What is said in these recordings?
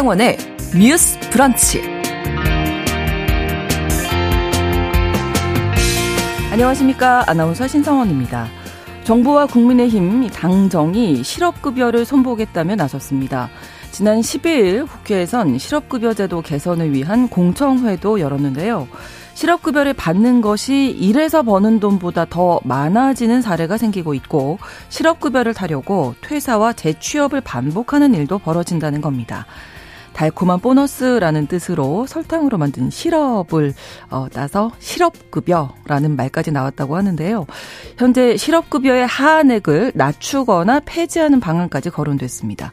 신성원의 뉴스 브런치. 안녕하십니까. 아나운서 신성원입니다. 정부와 국민의힘 당정이 실업급여를 손보겠다며 나섰습니다. 지난 12일 국회에선 실업급여제도 개선을 위한 공청회도 열었는데요. 실업급여를 받는 것이 일해서 버는 돈보다 더 많아지는 사례가 생기고 있고 실업급여를 타려고 퇴사와 재취업을 반복하는 일도 벌어진다는 겁니다. 달콤한 보너스라는 뜻으로 설탕으로 만든 시럽을 어, 따서 실업급여라는 말까지 나왔다고 하는데요. 현재 실업급여의 하한액을 낮추거나 폐지하는 방안까지 거론됐습니다.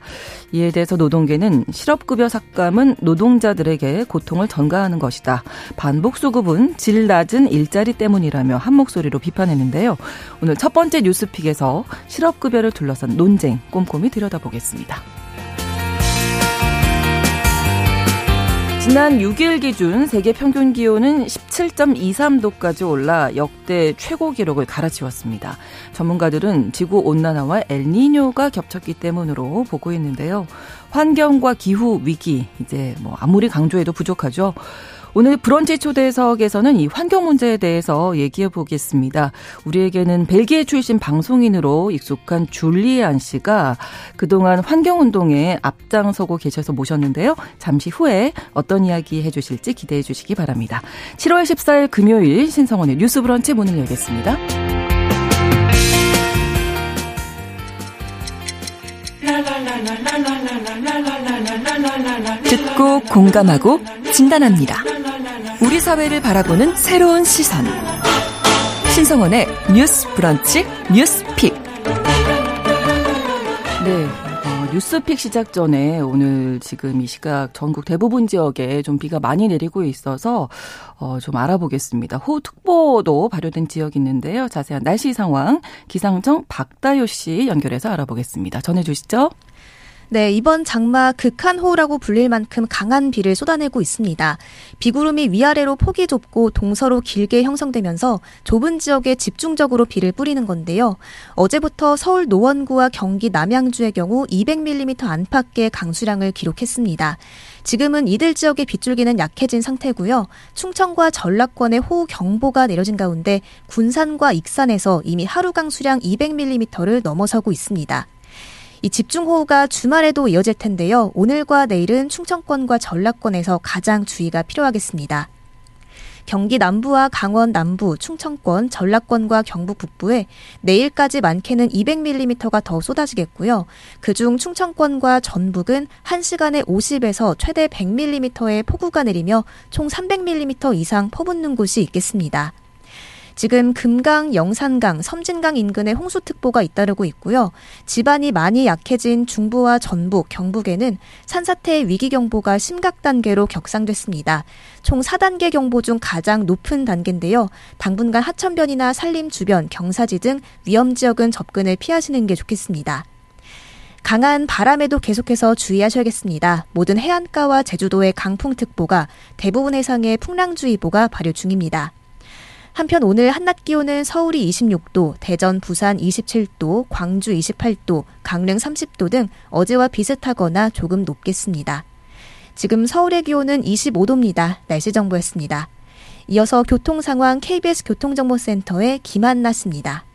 이에 대해서 노동계는 실업급여 삭감은 노동자들에게 고통을 전가하는 것이다. 반복 수급은 질 낮은 일자리 때문이라며 한 목소리로 비판했는데요. 오늘 첫 번째 뉴스픽에서 실업급여를 둘러싼 논쟁 꼼꼼히 들여다보겠습니다. 지난 6일 기준 세계 평균 기온은 17.23도까지 올라 역대 최고 기록을 갈아치웠습니다. 전문가들은 지구 온난화와 엘니뇨가 겹쳤기 때문으로 보고 있는데요. 환경과 기후 위기 이제 뭐 아무리 강조해도 부족하죠. 오늘 브런치 초대석에서는 이 환경 문제에 대해서 얘기해 보겠습니다. 우리에게는 벨기에 출신 방송인으로 익숙한 줄리안 씨가 그동안 환경 운동에 앞장서고 계셔서 모셨는데요. 잠시 후에 어떤 이야기 해 주실지 기대해 주시기 바랍니다. 7월 14일 금요일 신성원의 뉴스 브런치 문을 열겠습니다. 듣고 공감하고 진단합니다. 우리 사회를 바라보는 새로운 시선. 신성원의 뉴스 브런치 뉴스 픽. 네. 어, 뉴스픽 시작 전에 오늘 지금 이 시각 전국 대부분 지역에 좀 비가 많이 내리고 있어서 어, 좀 알아보겠습니다. 호우특보도 발효된 지역이 있는데요. 자세한 날씨 상황 기상청 박다효 씨 연결해서 알아보겠습니다. 전해주시죠. 네, 이번 장마 극한호우라고 불릴 만큼 강한 비를 쏟아내고 있습니다. 비구름이 위아래로 폭이 좁고 동서로 길게 형성되면서 좁은 지역에 집중적으로 비를 뿌리는 건데요. 어제부터 서울 노원구와 경기 남양주의 경우 200mm 안팎의 강수량을 기록했습니다. 지금은 이들 지역의 빗줄기는 약해진 상태고요. 충청과 전라권에 호우 경보가 내려진 가운데 군산과 익산에서 이미 하루 강수량 200mm를 넘어서고 있습니다. 이 집중호우가 주말에도 이어질 텐데요. 오늘과 내일은 충청권과 전라권에서 가장 주의가 필요하겠습니다. 경기 남부와 강원 남부, 충청권, 전라권과 경북 북부에 내일까지 많게는 200mm가 더 쏟아지겠고요. 그중 충청권과 전북은 1시간에 50에서 최대 100mm의 폭우가 내리며 총 300mm 이상 퍼붓는 곳이 있겠습니다. 지금 금강, 영산강, 섬진강 인근에 홍수특보가 잇따르고 있고요. 지반이 많이 약해진 중부와 전북, 경북에는 산사태 위기 경보가 심각 단계로 격상됐습니다. 총 4단계 경보 중 가장 높은 단계인데요. 당분간 하천변이나 산림 주변, 경사지 등 위험 지역은 접근을 피하시는 게 좋겠습니다. 강한 바람에도 계속해서 주의하셔야겠습니다. 모든 해안가와 제주도의 강풍특보가 대부분 해상에 풍랑주의보가 발효 중입니다. 한편 오늘 한낮 기온은 서울이 26도, 대전, 부산 27도, 광주 28도, 강릉 30도 등 어제와 비슷하거나 조금 높겠습니다. 지금 서울의 기온은 25도입니다. 날씨 정보였습니다. 이어서 교통 상황 KBS 교통정보센터의 김한나입니다.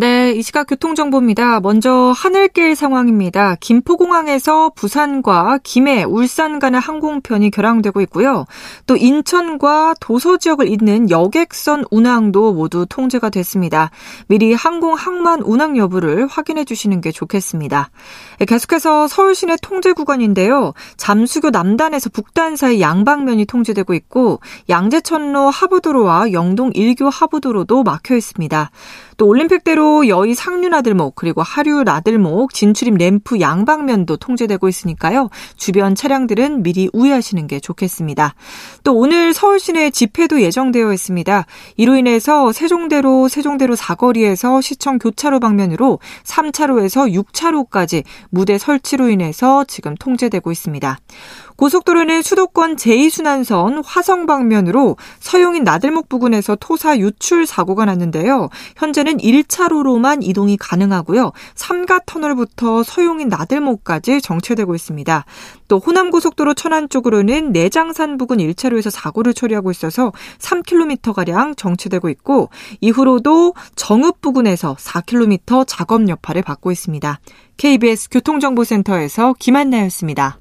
네, 이 시각 교통정보입니다. 먼저 하늘길 상황입니다. 김포공항에서 부산과 김해, 울산 간의 항공편이 결항되고 있고요. 또 인천과 도서 지역을 잇는 여객선 운항도 모두 통제가 됐습니다. 미리 항공 항만 운항 여부를 확인해 주시는 게 좋겠습니다. 네, 계속해서 서울 시내 통제 구간인데요. 잠수교 남단에서 북단 사이 양방면이 통제되고 있고 양재천로 하부도로와 영동 일교 하부도로도 막혀 있습니다. 또 올림픽대로 여의 상류나들목 그리고 하류나들목 진출입 램프 양방면도 통제되고 있으니까요. 주변 차량들은 미리 우회하시는 게 좋겠습니다. 또 오늘 서울 시내 집회도 예정되어 있습니다. 이로 인해서 세종대로 세종대로 사거리에서 시청 교차로 방면으로 3차로에서 6차로까지 무대 설치로 인해서 지금 통제되고 있습니다. 고속도로는 수도권 제2순환선 화성 방면으로 서용인 나들목 부근에서 토사 유출 사고가 났는데요. 현재는 1차로로만 이동이 가능하고요. 삼가 터널부터 서용인 나들목까지 정체되고 있습니다. 또 호남 고속도로 천안 쪽으로는 내장산 부근 1차로에서 사고를 처리하고 있어서 3km가량 정체되고 있고 이후로도 정읍 부근에서 4km 작업 여파를 받고 있습니다. KBS 교통정보센터에서 김한나였습니다.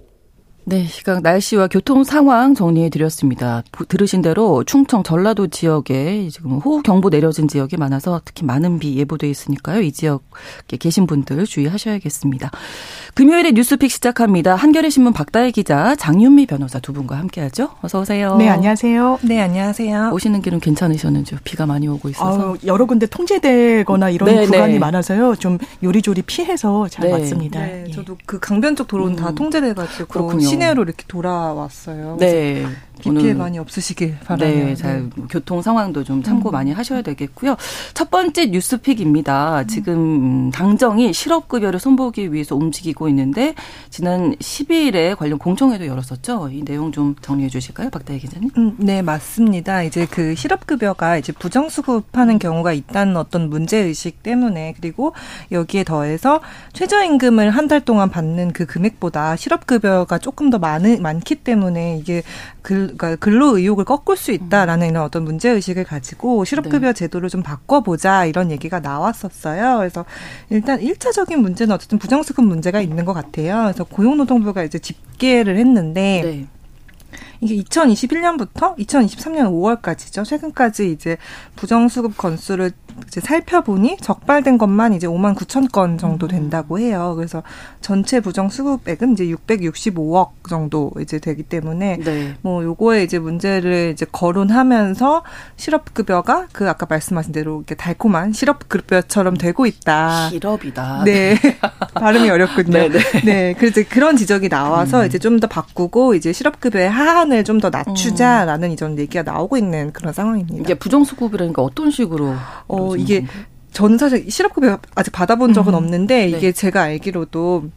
네, 시각 날씨와 교통 상황 정리해 드렸습니다. 들으신 대로 충청 전라도 지역에 지금 호우 경보 내려진 지역이 많아서 특히 많은 비 예보돼 있으니까요. 이 지역에 계신 분들 주의하셔야겠습니다. 금요일에 뉴스픽 시작합니다. 한겨레 신문 박다혜 기자, 장윤미 변호사 두 분과 함께하죠. 어서 오세요. 네, 안녕하세요. 네, 안녕하세요. 오시는 길은 괜찮으셨는지요? 비가 많이 오고 있어서. 어, 여러 군데 통제되거나 이런 네, 구간이 네. 많아서요. 좀 요리조리 피해서 잘 네. 왔습니다. 네, 예. 저도 그 강변 쪽 도로는 음. 다 통제돼가지고 그렇군요. 시내로 이렇게 돌아왔어요. 네. 비 피해 많이 없으시길 바라요. 네, 잘 네. 교통 상황도 좀 참고 음. 많이 하셔야 되겠고요. 첫 번째 뉴스픽입니다. 음. 지금 당정이 실업급여를 손보기 위해서 움직이고 있는데 지난 12일에 관련 공청회도 열었었죠. 이 내용 좀 정리해 주실까요, 박다희 기자님? 음, 네, 맞습니다. 이제 그 실업급여가 이제 부정수급하는 경우가 있다는 어떤 문제 의식 때문에 그리고 여기에 더해서 최저임금을 한 달 동안 받는 그 금액보다 실업급여가 조금 더 많은 많기 때문에 이게 그 그러니까 근로 의욕을 꺾을 수 있다라는 이런 어떤 문제 의식을 가지고 실업급여 네. 제도를 좀 바꿔보자 이런 얘기가 나왔었어요. 그래서 일단 일차적인 문제는 어쨌든 부정수급 문제가 있는 것 같아요. 그래서 고용노동부가 이제 집계를 했는데. 네. 이게 2021년부터 2023년 5월까지죠. 최근까지 이제 부정수급 건수를 이제 살펴보니 적발된 것만 이제 5만 9천 건 정도 음. 된다고 해요. 그래서 전체 부정 수급액은 이제 665억 정도 이제 되기 때문에 네. 뭐 요거에 이제 문제를 이제 거론하면서 실업 급여가 그 아까 말씀하신 대로 이렇게 달콤한 실업 급여처럼 되고 있다. 실업이다. 네. 발음이 어렵군요. 네, 네. 네. 그래서 그런 지적이 나와서 음. 이제 좀 더 바꾸고 이제 실업 급여의 하한을 좀 더 낮추자라는 음. 이전 얘기가 나오고 있는 그런 상황입니다. 이게 부정 수급이라니까 어떤 식으로? 어, 어, 이게 저는 사실 실업급여 아직 받아본 적은 음. 없는데 이게 네. 제가 알기로도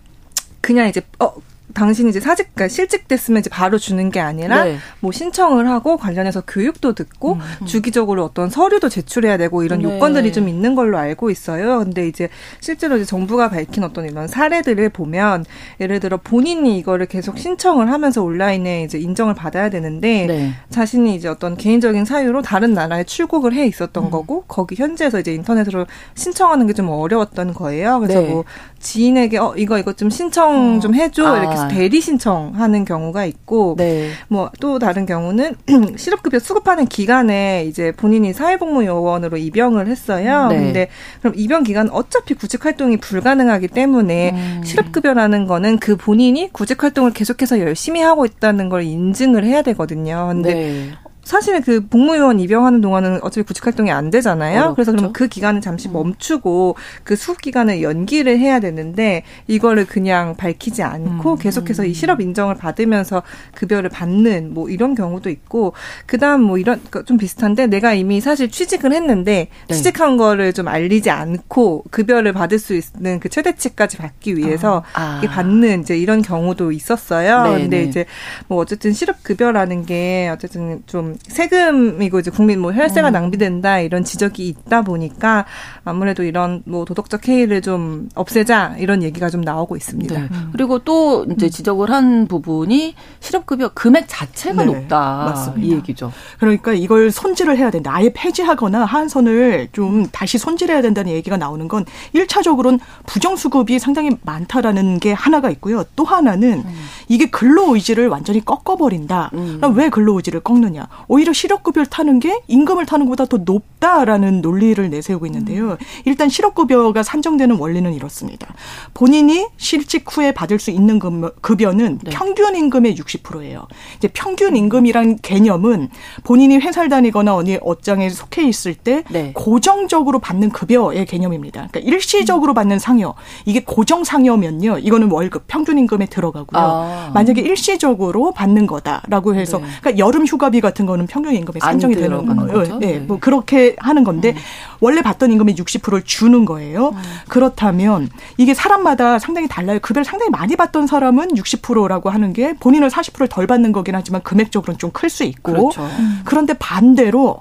그냥 이제 어 당신이 이제 사직, 그러니까 실직됐으면 이제 바로 주는 게 아니라 네. 뭐 신청을 하고 관련해서 교육도 듣고 음, 음. 주기적으로 어떤 서류도 제출해야 되고 이런 네. 요건들이 좀 있는 걸로 알고 있어요. 근데 이제 실제로 이제 정부가 밝힌 어떤 이런 사례들을 보면 예를 들어 본인이 이거를 계속 신청을 하면서 온라인에 이제 인정을 받아야 되는데 네. 자신이 이제 어떤 개인적인 사유로 다른 나라에 출국을 해 있었던 음. 거고 거기 현지에서 이제 인터넷으로 신청하는 게 좀 어려웠던 거예요. 그래서 네. 뭐 지인에게 어 이거 이거 좀 신청 어. 좀 해줘 아. 이렇게 대리 신청하는 경우가 있고 네. 뭐또 다른 경우는 실업급여 수급하는 기간에 이제 본인이 사회복무요원으로 입영을 했어요. 네. 근데 그럼 입영 기간 어차피 구직 활동이 불가능하기 때문에 음. 실업급여라는 거는 그 본인이 구직 활동을 계속해서 열심히 하고 있다는 걸 인증을 해야 되거든요. 근데 네. 사실 그 복무요원 입영하는 동안은 어차피 구직 활동이 안 되잖아요. 어렵죠. 그래서 그러면 그 기간을 잠시 음. 멈추고 그 수급 기간을 연기를 해야 되는데 이거를 그냥 밝히지 않고 음. 계속해서 이 실업 인정을 받으면서 급여를 받는 뭐 이런 경우도 있고 그다음 뭐 이런 좀 비슷한데 내가 이미 사실 취직을 했는데 네. 취직한 거를 좀 알리지 않고 급여를 받을 수 있는 그 최대치까지 받기 위해서 아. 아. 받는 이제 이런 경우도 있었어요. 네, 근데 네. 이제 뭐 어쨌든 실업 급여라는 게 어쨌든 좀 세금이고 이제 국민 뭐 혈세가 음. 낭비된다 이런 지적이 있다 보니까 아무래도 이런 뭐 도덕적 해이를 좀 없애자 이런 얘기가 좀 나오고 있습니다. 네. 음. 그리고 또 이제 음. 지적을 한 부분이 실업급여 금액 자체가 네. 높다 맞습니다. 이 얘기죠. 그러니까 이걸 손질을 해야 된다. 아예 폐지하거나 한선을 좀 다시 손질해야 된다는 얘기가 나오는 건 1차적으로는 부정수급이 상당히 많다라는 게 하나가 있고요. 또 하나는 음. 이게 근로 의지를 완전히 꺾어버린다. 음. 왜 근로 의지를 꺾느냐? 오히려 실업급여를 타는 게 임금을 타는 것보다 더 높다라는 논리를 내세우고 있는데요. 일단 실업급여가 산정되는 원리는 이렇습니다. 본인이 실직 후에 받을 수 있는 급여는 네. 평균 임금의 60%예요. 이제 평균 임금이란 개념은 본인이 회사를 다니거나 어디 어장에 속해 있을 때 네. 고정적으로 받는 급여의 개념입니다. 그러니까 일시적으로 받는 상여. 이게 고정 상여면요. 이거는 월급 평균 임금에 들어가고요. 아. 만약에 일시적으로 받는 거다라고 해서 네. 그러니까 여름 휴가비 같은 거는 60%는 평균 임금에 산정이 되는 거죠. 네, 뭐 그렇게 하는 건데 음. 원래 받던 임금의 60%를 주는 거예요. 음. 그렇다면 이게 사람마다 상당히 달라요. 급여를 상당히 많이 받던 사람은 60%라고 하는 게 본인은 40%를 덜 받는 거긴 하지만 금액적으로는 좀 클 수 있고 그렇죠. 음. 그런데 반대로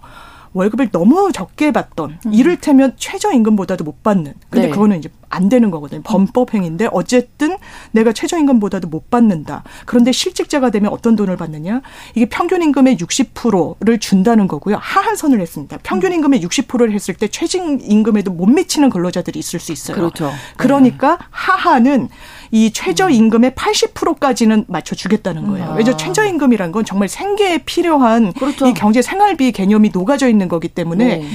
월급을 너무 적게 받던 음. 이를테면 최저임금보다도 못 받는 근데 네. 그거는 이제 안 되는 거거든요. 범법 행위인데 어쨌든 내가 최저임금보다도 못 받는다. 그런데 실직자가 되면 어떤 돈을 받느냐? 이게 평균 임금의 60%를 준다는 거고요. 하한선을 했습니다. 평균 임금의 60%를 했을 때 최저 임금에도 못 미치는 근로자들이 있을 수 있어요. 그렇죠. 그러니까 네. 하한은 이 최저 임금의 80%까지는 맞춰 주겠다는 거예요. 아. 왜냐 최저 임금이란 건 정말 생계에 필요한 그렇죠. 이 경제 생활비 개념이 녹아져 있는 거기 때문에 네.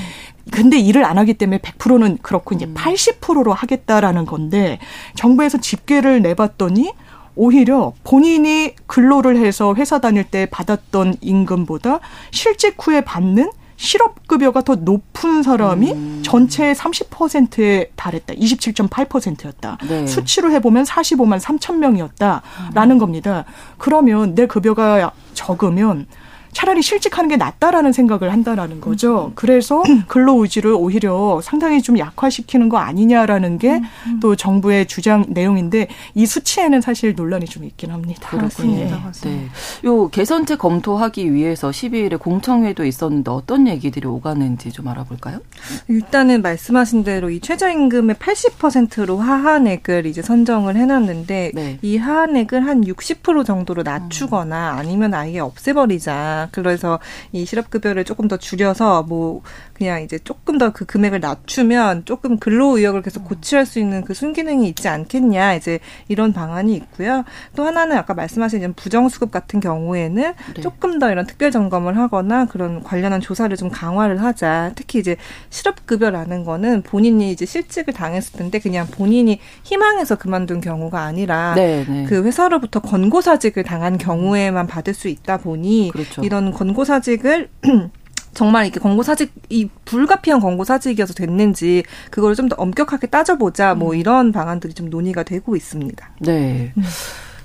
근데 일을 안 하기 때문에 100%는 그렇고 이제 80%로 음. 하겠다라는 건데 정부에서 집계를 내봤더니 오히려 본인이 근로를 해서 회사 다닐 때 받았던 임금보다 실직 후에 받는 실업급여가 더 높은 사람이 음. 전체의 30%에 달했다. 27.8%였다. 네. 수치로 해보면 45만 3천 명이었다라는 음. 겁니다. 그러면 내 급여가 적으면 차라리 실직하는 게 낫다라는 생각을 한다라는 거죠. 음. 그래서 근로 의지를 오히려 상당히 좀 약화시키는 거 아니냐라는 게또 음, 음. 정부의 주장 내용인데 이 수치에는 사실 논란이 좀 있긴 합니다. 그렇군요. 네. 네. 요 개선책 검토하기 위해서 12일에 공청회도 있었는데 어떤 얘기들이 오가는지 좀 알아볼까요? 일단은 말씀하신 대로 이 최저임금의 80%로 하한액을 이제 선정을 해놨는데 네. 이 하한액을 한 60% 정도로 낮추거나 아니면 아예 없애버리자. 그래서 이 실업급여를 조금 더 줄여서 뭐 그냥 이제 조금 더 그 금액을 낮추면 조금 근로 의욕을 계속 고취할 수 있는 그 순기능이 있지 않겠냐 이제 이런 방안이 있고요. 또 하나는 아까 말씀하신 부정수급 같은 경우에는 네. 조금 더 이런 특별 점검을 하거나 그런 관련한 조사를 좀 강화를 하자. 특히 이제 실업급여라는 거는 본인이 이제 실직을 당했을 텐데 그냥 본인이 희망해서 그만둔 경우가 아니라 네, 네. 그 회사로부터 권고사직을 당한 경우에만 받을 수 있다 보니 그렇죠. 이런 권고사직을 정말 이게 권고 사직 이 불가피한 권고 사직이어서 됐는지 그거를 좀더 엄격하게 따져보자 뭐 음. 이런 방안들이 좀 논의가 되고 있습니다. 네. 음.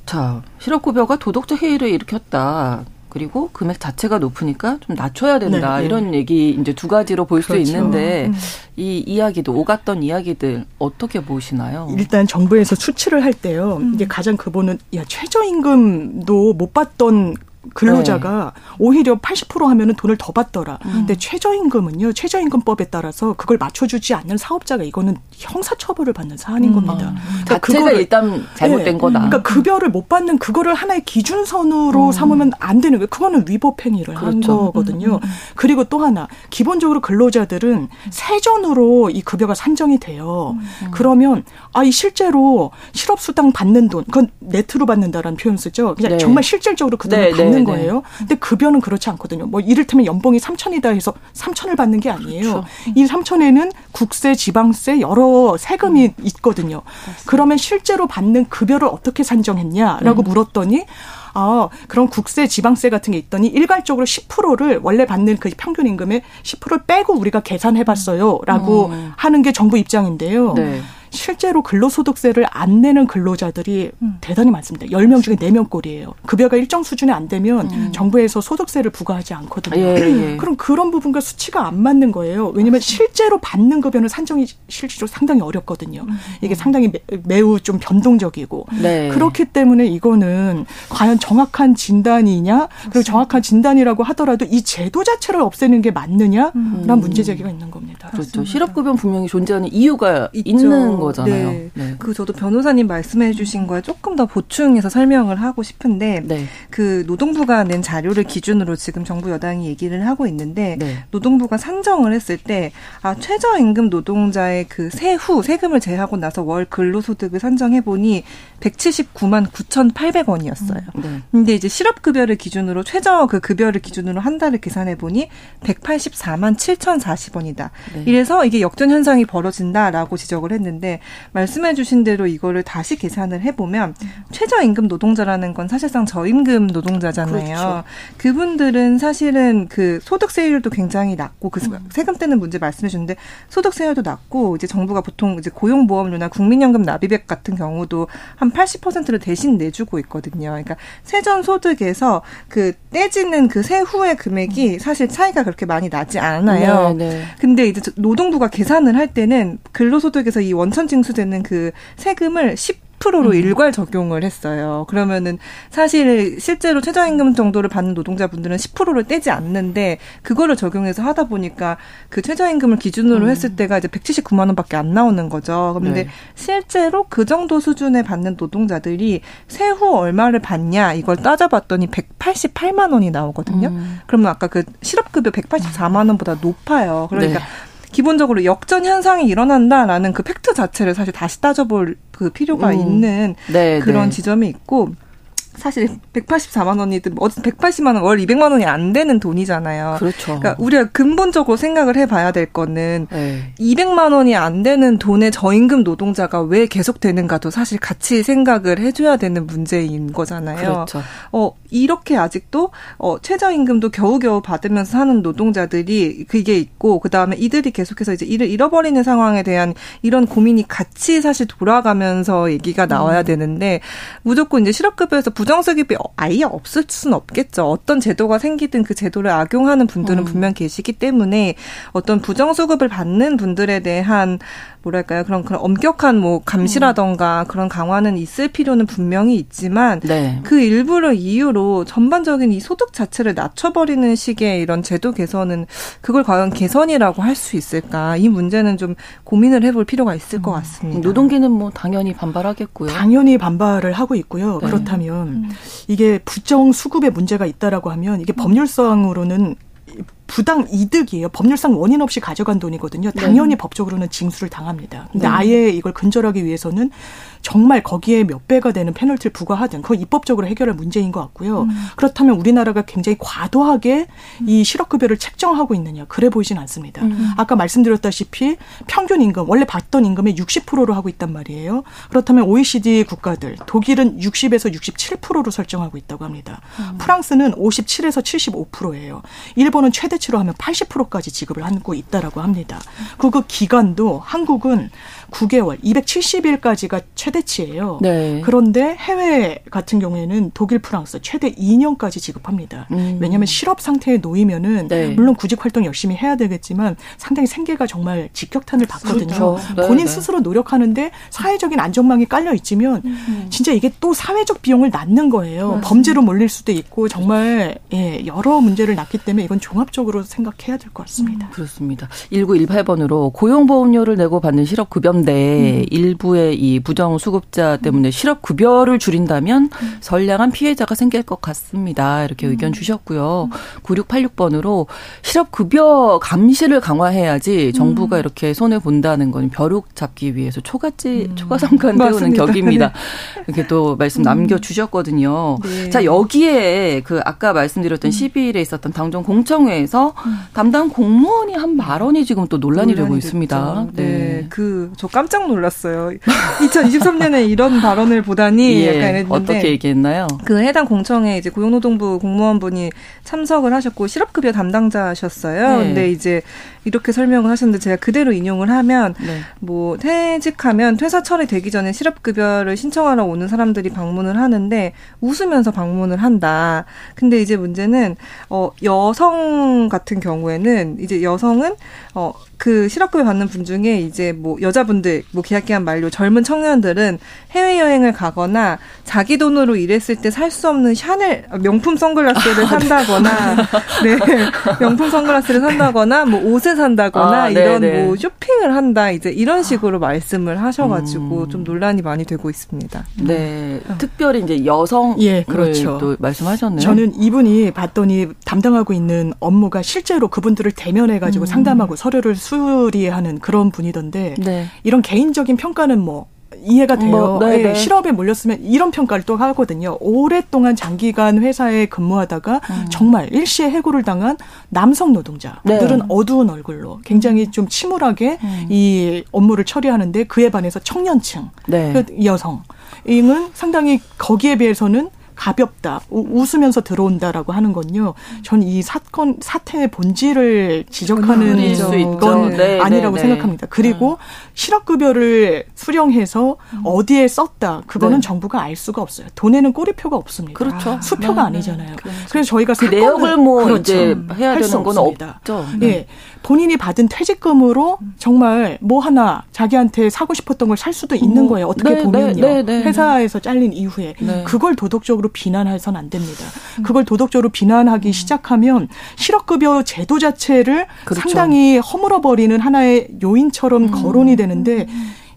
자 실업급여가 도덕적 해이를 일으켰다. 그리고 금액 자체가 높으니까 좀 낮춰야 된다 네, 네. 이런 얘기 이제 두 가지로 볼수 그렇죠. 있는데 음. 이 이야기도 오갔던 이야기들 어떻게 보시나요? 일단 정부에서 수치를 할 때요 음. 이게 가장 그보는 야 최저임금도 못 받던 근로자가 네. 오히려 80% 하면은 돈을 더 받더라. 음. 근데 최저임금은요, 최저임금법에 따라서 그걸 맞춰주지 않는 사업자가 이거는 형사처벌을 받는 사안인 음. 겁니다. 음. 그러니까 그거 일단 잘못된 네. 거다. 그러니까 급여를 못 받는 그거를 하나의 기준선으로 음. 삼으면 안 되는 거예요. 그거는 위법 행위를 그렇죠. 한 거거든요. 음, 음, 그리고 또 하나 기본적으로 근로자들은 세전으로 이 급여가 산정이 돼요. 그러면 아 이 실제로 실업수당 받는 돈, 그건 네트로 받는다라는 표현 쓰죠. 그냥 네. 정말 실질적으로 그 돈을 네, 받는 받는. 거예요. 근데 급여는 그렇지 않거든요. 뭐 이를테면 연봉이 3천이다 해서 3천을 받는 게 아니에요. 그렇죠. 이 3천에는 국세, 지방세 여러 세금이 음. 있거든요. 맞습니다. 그러면 실제로 받는 급여를 어떻게 산정했냐라고 음. 물었더니 아, 그럼 국세, 지방세 같은 게 있더니 일괄적으로 10%를 원래 받는 그 평균 임금의 10%를 빼고 우리가 계산해 봤어요 라고 음. 하는 게 정부 입장인데요. 네. 실제로 근로소득세를 안 내는 근로자들이 음. 대단히 많습니다. 10명 중에 4명 꼴이에요. 급여가 일정 수준에 안 되면 음. 정부에서 소득세를 부과하지 않거든요. 예, 예. 그럼 그런 부분과 수치가 안 맞는 거예요. 왜냐하면 실제로 받는 급여는 산정이 실질적으로 상당히 어렵거든요. 음. 이게 상당히 매, 우좀 변동적이고 네. 그렇기 때문에 이거는 과연 정확한 진단이냐 그리고 정확한 진단이라고 하더라도 이 제도 자체를 없애는 게 맞느냐라는 음. 문제 제기가 있는 겁니다. 그렇죠. 실업급여 분명히 존재하는 이유가 있죠. 있는 거잖아요. 네. 네. 그 저도 변호사님 말씀해 주신 거에 조금 더 보충해서 설명을 하고 싶은데 네. 그 노동부가 낸 자료를 기준으로 지금 정부 여당이 얘기를 하고 있는데 네. 노동부가 산정을 했을 때 아, 최저임금 노동자의 그 세후 세금을 제하고 나서 월 근로소득을 산정해 보니 179만 9,800원이었어요. 음, 네. 근데 이제 실업급여를 기준으로 최저 그 급여를 기준으로 한 달을 계산해 보니 184만 7,040원이다. 이래서 이게 역전 현상이 벌어진다라고 지적을 했는데 있는데 말씀해 주신 대로 이거를 다시 계산을 해보면 최저임금 노동자라는 건 사실상 저임금 노동자잖아요. 그렇죠. 그분들은 사실은 그 소득세율도 굉장히 낮고 그 음. 세금 떼는 문제 말씀해 주는데 소득세율도 낮고 이제 정부가 보통 이제 고용보험료나 국민연금 납입액 같은 경우도 한 80%를 대신 내주고 있거든요. 그러니까 세전 소득에서 그 떼지는 그 세후의 금액이 사실 차이가 그렇게 많이 나지 않아요. 네, 네. 근데 이제 노동부가 계산을 할 때는 근로소득에서 이 원천 징수되는 그 세금을 10 10%로 음. 일괄 적용을 했어요. 그러면은 사실 실제로 최저임금 정도를 받는 노동자분들은 10%를 떼지 않는데 그거를 적용해서 하다 보니까 그 최저임금을 기준으로 음. 했을 때가 이제 179만 원밖에 안 나오는 거죠. 그런데 네. 실제로 그 정도 수준에 받는 노동자들이 세후 얼마를 받냐 이걸 따져봤더니 188만 원이 나오거든요. 음. 그러면 아까 그 실업급여 184만 원보다 높아요. 그러니까 네. 기본적으로 역전 현상이 일어난다라는 그 팩트 자체를 사실 다시 따져볼 그 필요가 음. 있는 네, 그런 네. 지점이 있고 사실 184만 원이든 어쨌든 180만 원, 월 200만 원이 안 되는 돈이잖아요. 그렇죠. 그러니까 우리가 근본적으로 생각을 해봐야 될 거는 네. 200만 원이 안 되는 돈의 저임금 노동자가 왜 계속 되는가도 사실 같이 생각을 해줘야 되는 문제인 거잖아요. 그렇죠. 어 이렇게 아직도 어 최저임금도 겨우겨우 받으면서 사는 노동자들이 그게 있고 그 다음에 이들이 계속해서 이제 일을 잃어버리는 상황에 대한 이런 고민이 같이 사실 돌아가면서 얘기가 나와야 음. 되는데 무조건 이제 실업급여에서 부 부정수급이 아예 없을 수는 없겠죠. 어떤 제도가 생기든 그 제도를 악용하는 분들은 음. 분명 계시기 때문에 어떤 부정수급을 받는 분들에 대한 뭐랄까요 그런 그런 엄격한 뭐 감시라던가 음. 그런 강화는 있을 필요는 분명히 있지만 네. 그 일부를 이유로 전반적인 이 소득 자체를 낮춰버리는 식의 이런 제도 개선은 그걸 과연 개선이라고 할 수 있을까 이 문제는 좀 고민을 해볼 필요가 있을 음. 것 같습니다. 노동계는 뭐 당연히 반발하겠고요. 당연히 반발을 하고 있고요. 네. 그렇다면 음. 이게 부정 수급에 문제가 있다라고 하면 이게 법률상으로는 부당 이득이에요. 법률상 원인 없이 가져간 돈이거든요. 당연히 네. 법적으로는 징수를 당합니다. 근데 네. 아예 이걸 근절하기 위해서는 정말 거기에 몇 배가 되는 페널티를 부과하든 그거 입법적으로 해결할 문제인 것 같고요. 음. 그렇다면 우리나라가 굉장히 과도하게 이 실업급여를 책정하고 있느냐 그래 보이진 않습니다. 음. 아까 말씀드렸다시피 평균 임금 원래 받던 임금의 60%로 하고 있단 말이에요. 그렇다면 OECD 국가들 독일은 60에서 67%로 설정하고 있다고 합니다. 음. 프랑스는 57에서 75%예요. 일본은 최대치로 하면 80%까지 지급을 하고 있다라고 합니다. 그 기간도 한국은 9개월, 270일까지가 최대치예요. 네. 그런데 해외 같은 경우에는 독일, 프랑스 최대 2년까지 지급합니다. 음. 왜냐하면 실업 상태에 놓이면은 네. 물론 구직 활동 열심히 해야 되겠지만 상당히 생계가 정말 직격탄을 받거든요. 그렇죠. 네, 본인 네. 스스로 노력하는데 사회적인 안전망이 깔려 있지면 음. 진짜 이게 또 사회적 비용을 낳는 거예요. 맞습니다. 범죄로 몰릴 수도 있고 정말 예, 여러 문제를 낳기 때문에 이건 종합적으로 생각해야 될 것 같습니다. 음, 그렇습니다. 1918번으로 고용보험료를 내고 받는 실업급여 그런데 음. 일부의 이 부정 수급자 때문에 실업 급여를 줄인다면 음. 선량한 피해자가 생길 것 같습니다. 이렇게 음. 의견 주셨고요. 9686번으로 실업 급여 감시를 강화해야지 정부가 음. 이렇게 손을 본다는 건 벼룩 잡기 위해서 초가지 음. 초가삼간 태우는 격입니다. 네. 이렇게 또 말씀 남겨 주셨거든요. 네. 자, 여기에 그 아까 말씀드렸던 12일에 있었던 당정 공청회에서 담당 공무원이 한 발언이 지금 또 논란이, 논란이 되고 됐죠. 있습니다. 네. 네. 그 저 깜짝 놀랐어요. 2023년에 이런 발언을 보다니 예, 약간 이랬는데 어떻게 얘기했나요? 그 해당 공청에 이제 고용노동부 공무원분이 참석을 하셨고 실업급여 담당자셨어요. 네. 근데 이제 이렇게 설명을 하셨는데 제가 그대로 인용을 하면 네. 뭐 퇴직하면 퇴사 처리되기 전에 실업급여를 신청하러 오는 사람들이 방문을 하는데 웃으면서 방문을 한다. 근데 이제 문제는 어 여성 같은 경우에는 이제 여성은 어그 실업급여 받는 분 중에 이제 뭐 여자분들 뭐 계약기간 만료 젊은 청년들은 해외 여행을 가거나 자기 돈으로 일했을 때 살 수 없는 샤넬 명품 선글라스를 아, 산다거나 네. 네 명품 선글라스를 산다거나 뭐 옷을 산다거나 아, 이런 뭐 쇼핑을 한다 이제 이런 식으로 말씀을 하셔가지고 음. 좀 논란이 많이 되고 있습니다. 네, 음. 특별히 이제 여성 예 그렇죠 또 말씀하셨네요. 저는 이분이 봤더니 담당하고 있는 업무가 실제로 그분들을 대면해가지고 음. 상담하고 서류를 수리하는 그런 분이던데 네. 이런 개인적인 평가는 뭐 이해가 돼요. 뭐, 네, 네. 실업에 몰렸으면 이런 평가를 또 하거든요. 오랫동안 장기간 회사에 근무하다가 음. 정말 일시에 해고를 당한 남성 노동자들은 네. 어두운 얼굴로 굉장히 좀 침울하게 음. 이 업무를 처리하는데 그에 반해서 청년층, 네. 그 여성, 이는 상당히 거기에 비해서는 가볍다, 웃으면서 들어온다라고 하는 건요. 전 이 사건 사태의 본질을 지적하는 건 네, 아니라고 네, 네. 생각합니다. 그리고 음. 실업급여를 수령해서 음. 어디에 썼다, 그거는 네. 정부가 알 수가 없어요. 돈에는 꼬리표가 없습니다. 그렇죠. 수표가 네, 아니잖아요. 그래서 저희가 그 내역을 뭐 그렇죠. 이제 해야 되는 건 없습니다. 없죠. 네. 예. 본인이 받은 퇴직금으로 정말 뭐 하나 자기한테 사고 싶었던 걸 살 수도 있는 뭐, 거예요. 어떻게 네, 보면요. 네, 네, 네. 회사에서 잘린 이후에 네. 그걸 도덕적으로 비난해서는 안 됩니다. 그걸 도덕적으로 비난하기 시작하면 실업급여 제도 자체를 그렇죠. 상당히 허물어버리는 하나의 요인처럼 거론이 되는데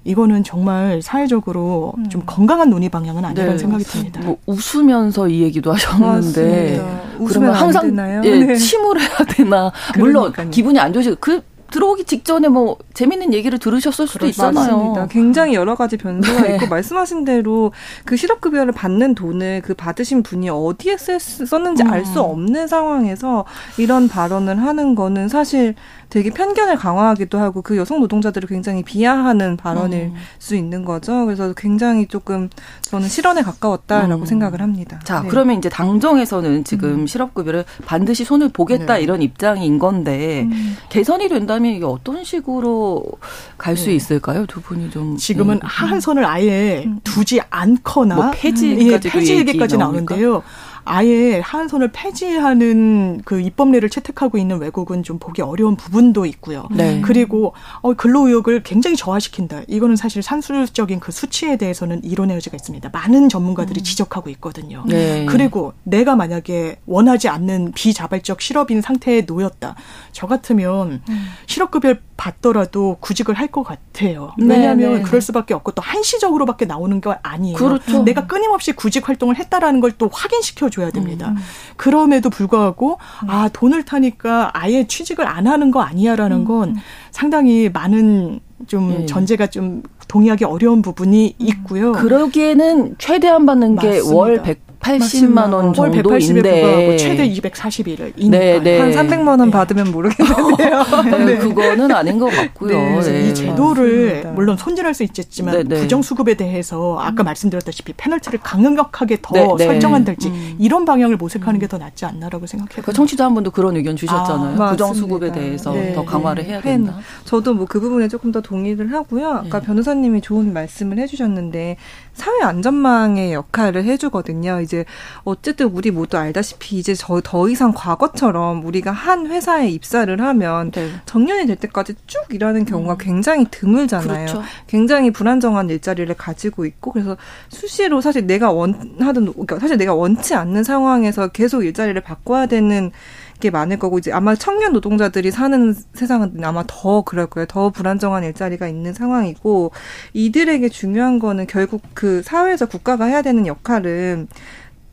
이거는 정말 사회적으로 좀 건강한 논의 방향은 아니라는 네. 생각이 듭니다. 뭐 웃으면서 이 얘기도 하셨는데 맞습니다. 웃으면 그러면 안 항상 되나요? 예, 네. 침을 해야 되나 물론 그러니까요. 기분이 안 좋으시고 그 들어오기 직전에 뭐 재밌는 얘기를 들으셨을 수도 있잖아요. 맞습니다. 굉장히 여러 가지 변수가 네. 있고 말씀하신 대로 그 실업급여를 받는 돈을 그 받으신 분이 어디에 쓸, 썼는지 알 음. 수 없는 상황에서 이런 발언을 하는 거는 사실 되게 편견을 강화하기도 하고 그 여성 노동자들을 굉장히 비하하는 발언일 음. 수 있는 거죠. 그래서 굉장히 조금 저는 실언에 가까웠다라고 음. 생각을 합니다. 자, 네. 그러면 이제 당정에서는 지금 실업급여를 반드시 손을 보겠다 네. 이런 입장인 건데 음. 개선이 된다면 이게 어떤 식으로 갈수 네. 있을까요? 두 분이 좀 지금은 예. 하한선을 아예 두지 않거나 뭐 폐지까지도 예, 폐지 얘기 얘기까지? 나오는데요. 아예 하한선을 폐지하는 그 입법례를 채택하고 있는 외국은 좀 보기 어려운 부분도 있고요. 네. 그리고 어, 근로의욕을 굉장히 저하시킨다. 이거는 사실 산술적인 그 수치에 대해서는 이론의 여지가 있습니다. 많은 전문가들이 지적하고 있거든요. 네. 그리고 내가 만약에 원하지 않는 비자발적 실업인 상태에 놓였다. 저 같으면 실업급여 받더라도 구직을 할 것 같아요. 네, 왜냐하면 네. 그럴 수밖에 없고 또 한시적으로밖에 나오는 거 아니에요. 그렇죠. 내가 끊임없이 구직 활동을 했다라는 걸 또 확인시켜 줘야 됩니다. 그럼에도 불구하고 아 돈을 타니까 아예 취직을 안 하는 거 아니야라는 건 상당히 많은 좀 네. 전제가 좀 동의하기 어려운 부분이 있고요. 그러기에는 최대한 받는 게. 월 180만 원월 180에 불구하고 정도인데 최대 240일을 네, 네. 한 300만 원 받으면 모르겠는데요. 네, 그거는 아닌 것 같고요. 네, 네. 이 제도를 맞습니다. 물론 손질할 수 있겠지만 네, 네. 부정 수급에 대해서 아까 말씀드렸다시피 페널티를 강력하게 더 네, 네. 설정한 될지 음. 이런 방향을 모색하는 게 더 낫지 않나라고 생각해요. 그 청취자 한 분도 그런 의견 주셨잖아요. 아, 부정 수급에 맞습니다. 대해서 네, 더 강화를 해야 팬. 된다. 저도 뭐 그 부분에 조금 더 동의를 하고요. 아까 네. 변호사님이 좋은 말씀을 해주셨는데 사회 안전망의 역할을 해주거든요. 이제 어쨌든 우리 모두 알다시피 이제 저 더 이상 과거처럼 우리가 한 회사에 입사를 하면 네. 정년이 될 때까지 쭉 일하는 경우가 굉장히 드물잖아요. 그렇죠. 굉장히 불안정한 일자리를 가지고 있고 그래서 수시로 사실 내가 원하던 그러니까 사실 내가 원치 않는 상황에서 계속 일자리를 바꿔야 되는 게 많을 거고 이제 아마 청년 노동자들이 사는 세상은 아마 더 그럴 거예요. 더 불안정한 일자리가 있는 상황이고 이들에게 중요한 거는 결국 그 사회에서 국가가 해야 되는 역할은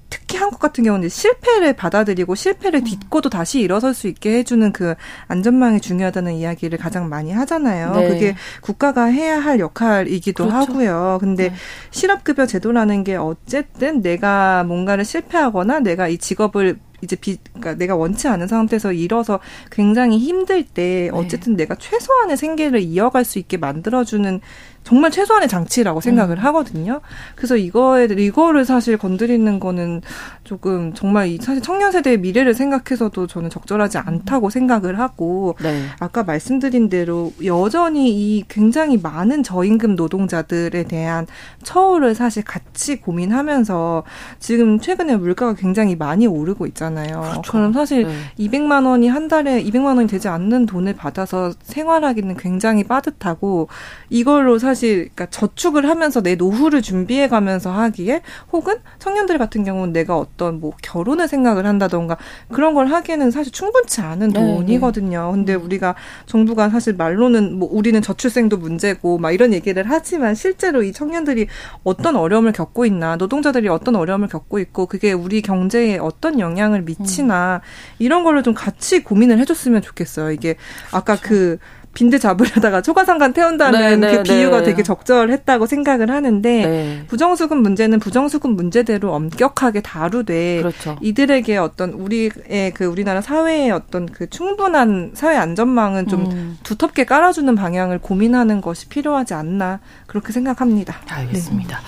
특히 한국 같은 경우는 실패를 받아들이고 실패를 딛고도 다시 일어설 수 있게 해주는 그 안전망이 중요하다는 이야기를 가장 많이 하잖아요. 네. 그게 국가가 해야 할 역할이기도 그렇죠. 하고요. 근데 네. 실업급여 제도라는 게 어쨌든 내가 뭔가를 실패하거나 내가 이 직업을 이제 비, 그러니까 내가 원치 않은 상태에서 일어서 굉장히 힘들 때 어쨌든 내가 최소한의 생계를 이어갈 수 있게 만들어주는 정말 최소한의 장치라고 생각을 하거든요. 그래서 이거에 이거를 사실 건드리는 거는 조금 정말 이 사실 청년 세대의 미래를 생각해서도 저는 적절하지 않다고 생각을 하고 네. 아까 말씀드린 대로 여전히 이 굉장히 많은 저임금 노동자들에 대한 처우를 사실 같이 고민하면서 지금 최근에 물가가 굉장히 많이 오르고 있잖아요. 그럼 사실 네. 200만 원이 한 달에 200만 원이 되지 않는 돈을 받아서 생활하기는 굉장히 빠듯하고 이걸로 사실 그러니까 저축을 하면서 내 노후를 준비해 가면서 하기에 혹은 청년들 같은 경우는 내가 어떤 뭐 결혼을 생각을 한다던가 그런 걸 하기에는 사실 충분치 않은 네, 돈이거든요. 근데 우리가 정부가 사실 말로는 뭐 우리는 저출생도 문제고 막 이런 얘기를 하지만 실제로 이 청년들이 어떤 어려움을 겪고 있나 노동자들이 어떤 어려움을 겪고 있고 그게 우리 경제에 어떤 영향을 미치나 이런 거를 좀 같이 고민을 해줬으면 좋겠어요. 이게 아까 그 빈대 잡으려다가 초과상관 태운다는 네, 네, 그 비유가 네. 되게 적절했다고 생각을 하는데 네. 부정수급 문제는 부정수급 문제대로 엄격하게 다루되 그렇죠. 이들에게 어떤 우리의 그 우리나라 사회의 어떤 그 충분한 사회 안전망은 좀 음. 두텁게 깔아주는 방향을 고민하는 것이 필요하지 않나 그렇게 생각합니다. 알겠습니다.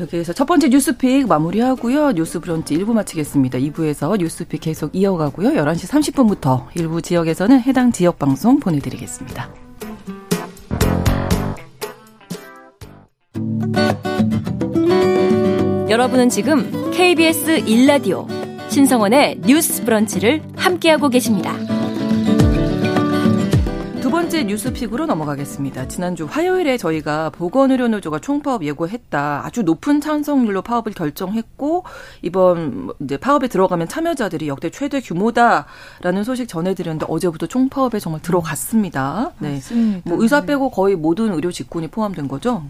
여기에서 첫 번째 뉴스픽 마무리하고요. 뉴스 브런치 1부 마치겠습니다. 2부에서 뉴스픽 계속 이어가고요. 11시 30분부터 일부 지역에서는 해당 지역 방송 보내드리겠습니다. 여러분은 지금 KBS 1라디오 신성원의 뉴스 브런치를 함께하고 계십니다. 두 번째 뉴스픽으로 넘어가겠습니다. 지난주 화요일에 저희가 보건의료노조가 총파업 예고했다. 아주 높은 찬성률로 파업을 결정했고 이번 이제 파업에 들어가면 참여자들이 역대 최대 규모다라는 소식 전해드렸는데 어제부터 총파업에 정말 들어갔습니다. 네, 맞습니다. 뭐 의사 빼고 거의 모든 의료 직군이 포함된 거죠.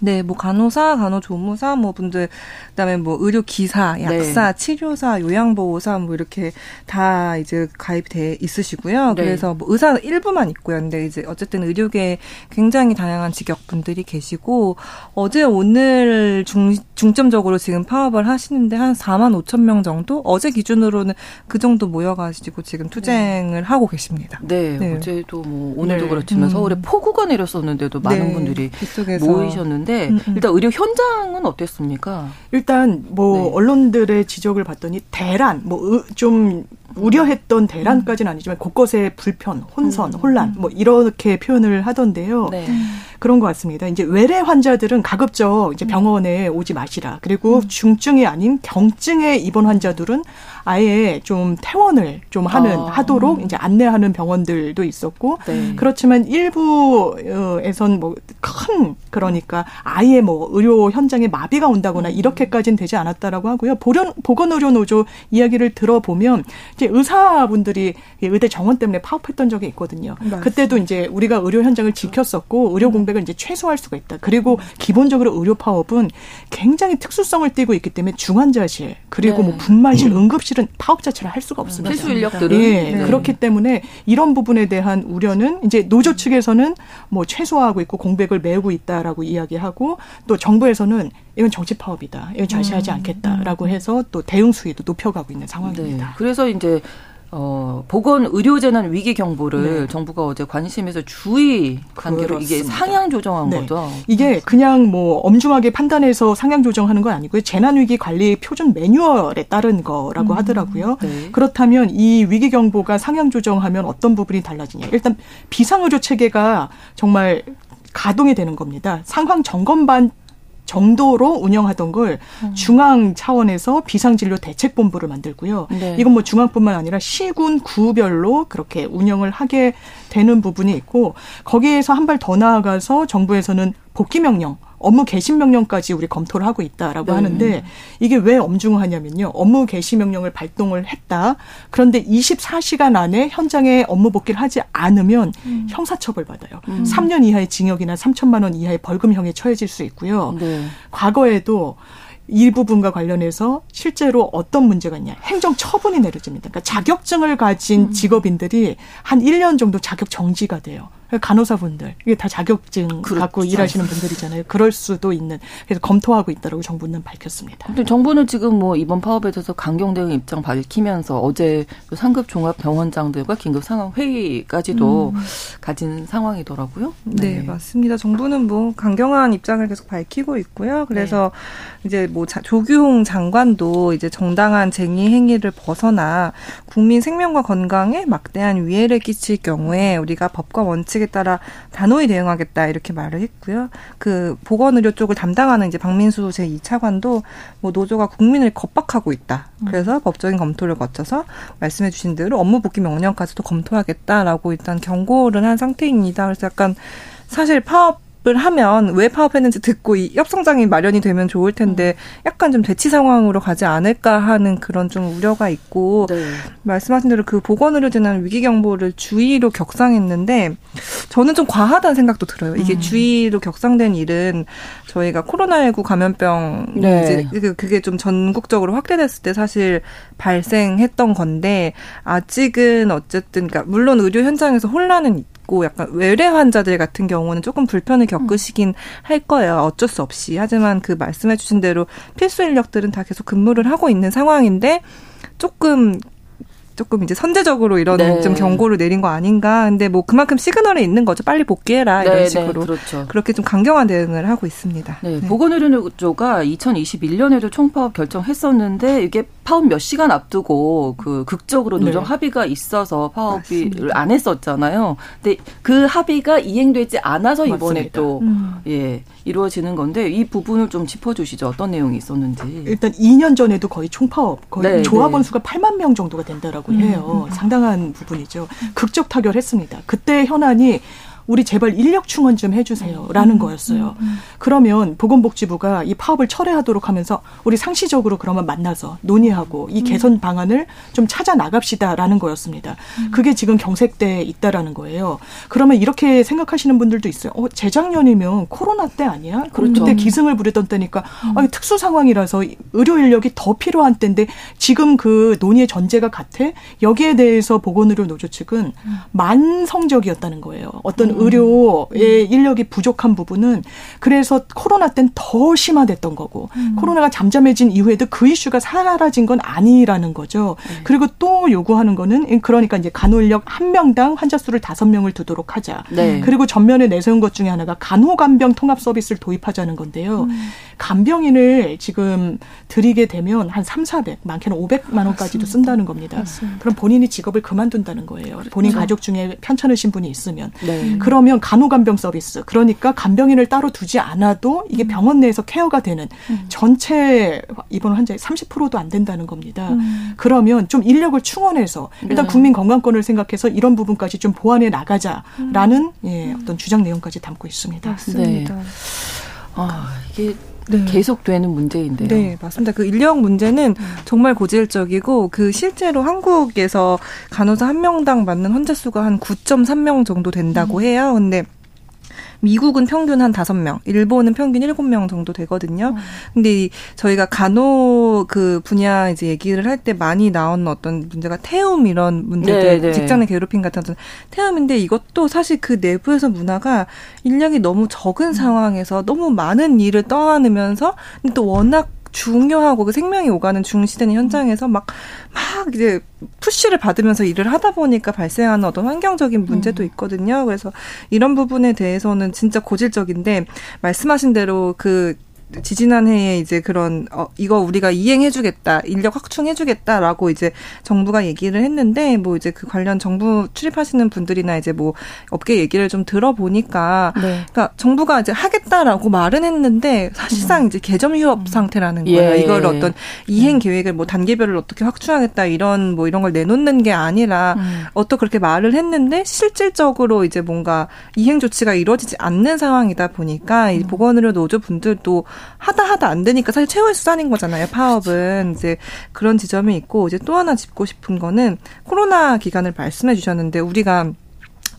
네, 뭐 간호사, 간호조무사, 뭐 분들 그다음에 뭐 의료 기사, 약사, 네. 치료사, 요양보호사 뭐 이렇게 다 이제 가입돼 있으시고요. 네. 그래서 뭐 의사 일부만 있고요. 근데 이제 어쨌든 의료계 굉장히 다양한 직역 분들이 계시고 어제 오늘 중 중점적으로 지금 파업을 하시는데 한 4만 5천 명 정도 어제 기준으로는 그 정도 모여가지고 지금 투쟁을 네. 하고 계십니다. 네, 네, 어제도 뭐 오늘도 네. 그렇지만 음. 서울에 폭우가 내렸었는데도 많은 네. 분들이 모이셨는데. 있는데 음, 음. 일단 의료 현장은 어땠습니까? 일단 뭐 네. 언론들의 지적을 봤더니 대란 뭐 좀 우려했던 대란까지는 아니지만 곳곳에 불편, 혼선, 음. 혼란 뭐 이렇게 표현을 하던데요. 네. 그런 것 같습니다. 이제 외래 환자들은 가급적 이제 병원에 오지 마시라. 그리고 음. 중증이 아닌 경증의 입원 환자들은 아예 좀 퇴원을 좀 하는 어. 하도록 이제 안내하는 병원들도 있었고 네. 그렇지만 일부에선 뭐 큰 그러니까 아예 뭐 의료 현장에 마비가 온다거나 음. 이렇게까지는 되지 않았다라고 하고요. 보련 보건의료노조 이야기를 들어보면 이제 의사분들이 의대 정원 때문에 파업했던 적이 있거든요. 맞습니다. 그때도 이제 우리가 의료 현장을 지켰었고 의료 음. 공백을 이제 최소화할 수가 있다. 그리고 기본적으로 의료 파업은 굉장히 특수성을 띠고 있기 때문에 중환자실 그리고 네. 뭐 분만실, 응급실 은 파업 자체를 할 수가 없습니다. 필수 인력들은 예, 네. 그렇기 때문에 이런 부분에 대한 우려는 이제 노조 측에서는 뭐 최소화하고 있고 공백을 메우고 있다라고 이야기하고 또 정부에서는 이건 정치 파업이다. 이건 자시하지 음. 않겠다라고 해서 또 대응 수위도 높여가고 있는 상황입니다. 네. 그래서 이제 어, 보건 의료 재난 위기 경보를 네. 정부가 어제 관심에서 주의 관계로 그렇습니다. 이게 상향 조정한 네. 거죠. 이게 그냥 뭐 엄중하게 판단해서 상향 조정하는 건 아니고요. 재난 위기 관리 표준 매뉴얼에 따른 거라고 음. 하더라고요. 네. 그렇다면 이 위기 경보가 상향 조정하면 어떤 부분이 달라지냐? 일단 비상 의료 체계가 정말 가동이 되는 겁니다. 상황 점검반 정도로 운영하던 걸 음. 중앙 차원에서 비상진료 대책본부를 만들고요. 네. 이건 뭐 중앙뿐만 아니라 시군 구별로 그렇게 운영을 하게 되는 부분이 있고 거기에서 한 발 더 나아가서 정부에서는 복귀 명령 업무 개심 명령까지 우리 검토를 하고 있다라고 네. 하는데 이게 왜 엄중하냐면요. 업무 개심 명령을 발동을 했다. 그런데 24시간 안에 현장에 업무 복귀를 하지 않으면 음. 형사처벌 받아요. 음. 3년 이하의 징역이나 3천만 원 이하의 벌금형에 처해질 수 있고요. 네. 과거에도 이 부분과 관련해서 실제로 어떤 문제가 있냐. 행정 처분이 내려집니다. 그러니까 자격증을 가진 음. 직업인들이 한 1년 정도 자격 정지가 돼요. 간호사분들 이게 다 자격증 그렇죠. 갖고 일하시는 분들이잖아요. 그럴 수도 있는 그래서 검토하고 있다라고 정부는 밝혔습니다. 근데 정부는 지금 뭐 이번 파업에 대해서 강경 대응 입장 밝히면서 어제 상급 종합 병원장들과 긴급 상황 회의까지도 음. 가진 상황이더라고요. 네. 네. 맞습니다. 정부는 뭐 강경한 입장을 계속 밝히고 있고요. 그래서 네. 이제 뭐 조규홍 장관도 이제 정당한 쟁의 행위를 벗어나 국민 생명과 건강에 막대한 위해를 끼칠 경우에 우리가 법과 원칙 원칙에 따라 단호히 대응하겠다 이렇게 말을 했고요. 그 보건의료 쪽을 담당하는 이제 박민수 제 2차관도 뭐 노조가 국민을 겁박하고 있다. 그래서 음. 법적인 검토를 거쳐서 말씀해 주신 대로 업무 복귀 명령까지도 검토하겠다라고 일단 경고를 한 상태입니다. 그래서 약간 사실 파업 을 하면 왜 파업했는지 듣고 이 협상장이 마련이 되면 좋을 텐데 음. 약간 좀 대치 상황으로 가지 않을까 하는 그런 좀 우려가 있고 네. 말씀하신 대로 그 보건의료재난 위기 경보를 주의로 격상했는데 저는 좀 과하다는 생각도 들어요. 이게 음. 주의로 격상된 일은 저희가 코로나19 감염병 네. 이제 그게 좀 전국적으로 확대됐을 때 사실 발생했던 건데 아직은 어쨌든 그러니까 물론 의료 현장에서 혼란은 있고 약간 외래 환자들 같은 경우는 조금 불편을 겪으시긴 음. 할 거예요. 어쩔 수 없이. 하지만 그 말씀해 주신 대로 필수 인력들은 다 계속 근무를 하고 있는 상황인데 조금 조금 이제 선제적으로 이런 네. 좀 경고를 내린 거 아닌가. 근데 뭐 그만큼 시그널에 있는 거죠. 빨리 복귀해라 이런 네, 네 식으로. 네, 그렇죠. 그렇게 좀 강경한 대응을 하고 있습니다. 네, 네. 보건의료노조가 2021년에도 총파업 결정했었는데 이게 파업 몇 시간 앞두고 그 극적으로 네. 노정 네. 합의가 있어서 파업을 안 했었잖아요. 근데 그 합의가 이행되지 않아서 이번에 맞습니다. 또 음. 예, 이루어지는 건데 이 부분을 좀 짚어 주시죠. 어떤 내용이 있었는지. 일단 2년 전에도 거의 총파업 거의 네, 조합원 네. 수가 8만 명 정도가 된다라고 해요. 음, 음. 상당한 부분이죠. 극적 타결했습니다. 그때 현안이 우리 제발 인력 충원 좀 해주세요라는 음, 거였어요. 음, 음. 그러면 보건복지부가 이 파업을 철회하도록 하면서 우리 상시적으로 그러면 만나서 논의하고 이 개선 방안을 좀 찾아 나갑시다라는 거였습니다. 그게 지금 경색돼 있다라는 거예요. 그러면 이렇게 생각하시는 분들도 있어요. 어, 재작년이면 코로나 때 아니야? 그렇죠. 그때 기승을 부렸던 때니까 아, 특수 상황이라서 의료 인력이 더 필요한 때인데 지금 그 논의의 전제가 같아? 여기에 대해서 보건의료 노조 측은 만성적이었다는 거예요. 어떤 음. 의료의 인력이 부족한 부분은 그래서 코로나 땐 더 심화됐던 거고 음. 코로나가 잠잠해진 이후에도 그 이슈가 사라진 건 아니라는 거죠. 네. 그리고 또 요구하는 거는 그러니까 이제 간호인력 한 명당 환자 수를 다섯 명을 두도록 하자. 네. 그리고 전면에 내세운 것 중에 하나가 간호간병 통합 서비스를 도입하자는 건데요. 음. 간병인을 지금 드리게 되면 한 3, 400, 많게는 500만 원까지도 쓴다는 겁니다. 맞습니다. 그럼 본인이 직업을 그만둔다는 거예요. 그렇죠. 본인 가족 중에 편찮으신 분이 있으면. 네. 그러면 간호간병 서비스 그러니까 간병인을 따로 두지 않아도 이게 음. 병원 내에서 케어가 되는 음. 전체 입원 환자의 30%도 안 된다는 겁니다. 음. 그러면 좀 인력을 충원해서 일단 네. 국민 건강권을 생각해서 이런 부분까지 좀 보완해 나가자라는 음. 예, 어떤 주장 내용까지 담고 있습니다. 맞습니다. 네. 아, 이게 네. 계속되는 문제인데요. 네, 맞습니다. 그 인력 문제는 음. 정말 고질적이고 그 실제로 한국에서 간호사 한 명당 맞는 환자 수가 한 9.3명 정도 된다고 음. 해요. 근데 미국은 평균 한 다섯 명, 일본은 평균 일곱 명 정도 되거든요. 음. 근데 저희가 간호 그 분야 이제 얘기를 할 때 많이 나온 어떤 문제가 태움 이런 문제들, 네, 네. 직장 내 괴롭힘 같은 어떤 태움인데 이것도 사실 그 내부에서 문화가 인력이 너무 적은 음. 상황에서 너무 많은 일을 떠안으면서 또 워낙 중요하고 그 생명이 오가는 중시되는 현장에서 막, 막 이제 푸시를 받으면서 일을 하다 보니까 발생하는 어떤 환경적인 문제도 음. 있거든요. 그래서 이런 부분에 대해서는 진짜 고질적인데 말씀하신 대로 그 지지난해에 이제 그런 어 이거 우리가 이행해주겠다 인력 확충해주겠다라고 이제 정부가 얘기를 했는데 뭐 이제 그 관련 정부 출입하시는 분들이나 이제 뭐 업계 얘기를 좀 들어보니까 네. 그러니까 정부가 이제 하겠다라고 말은 했는데 사실상 음. 이제 개점 휴업 음. 상태라는 거예요. 예. 이걸 어떤 이행 음. 계획을 뭐 단계별로 어떻게 확충하겠다 이런 뭐 이런 걸 내놓는 게 아니라 음. 어떤 그렇게 말을 했는데 실질적으로 이제 뭔가 이행 조치가 이루어지지 않는 상황이다 보니까 이 음. 보건의료 노조 분들도 하다 하다 안 되니까 사실 최후의 수단인 거잖아요. 파업은 이제 그런 지점이 있고 이제 또 하나 짚고 싶은 거는 코로나 기간을 말씀해 주셨는데 우리가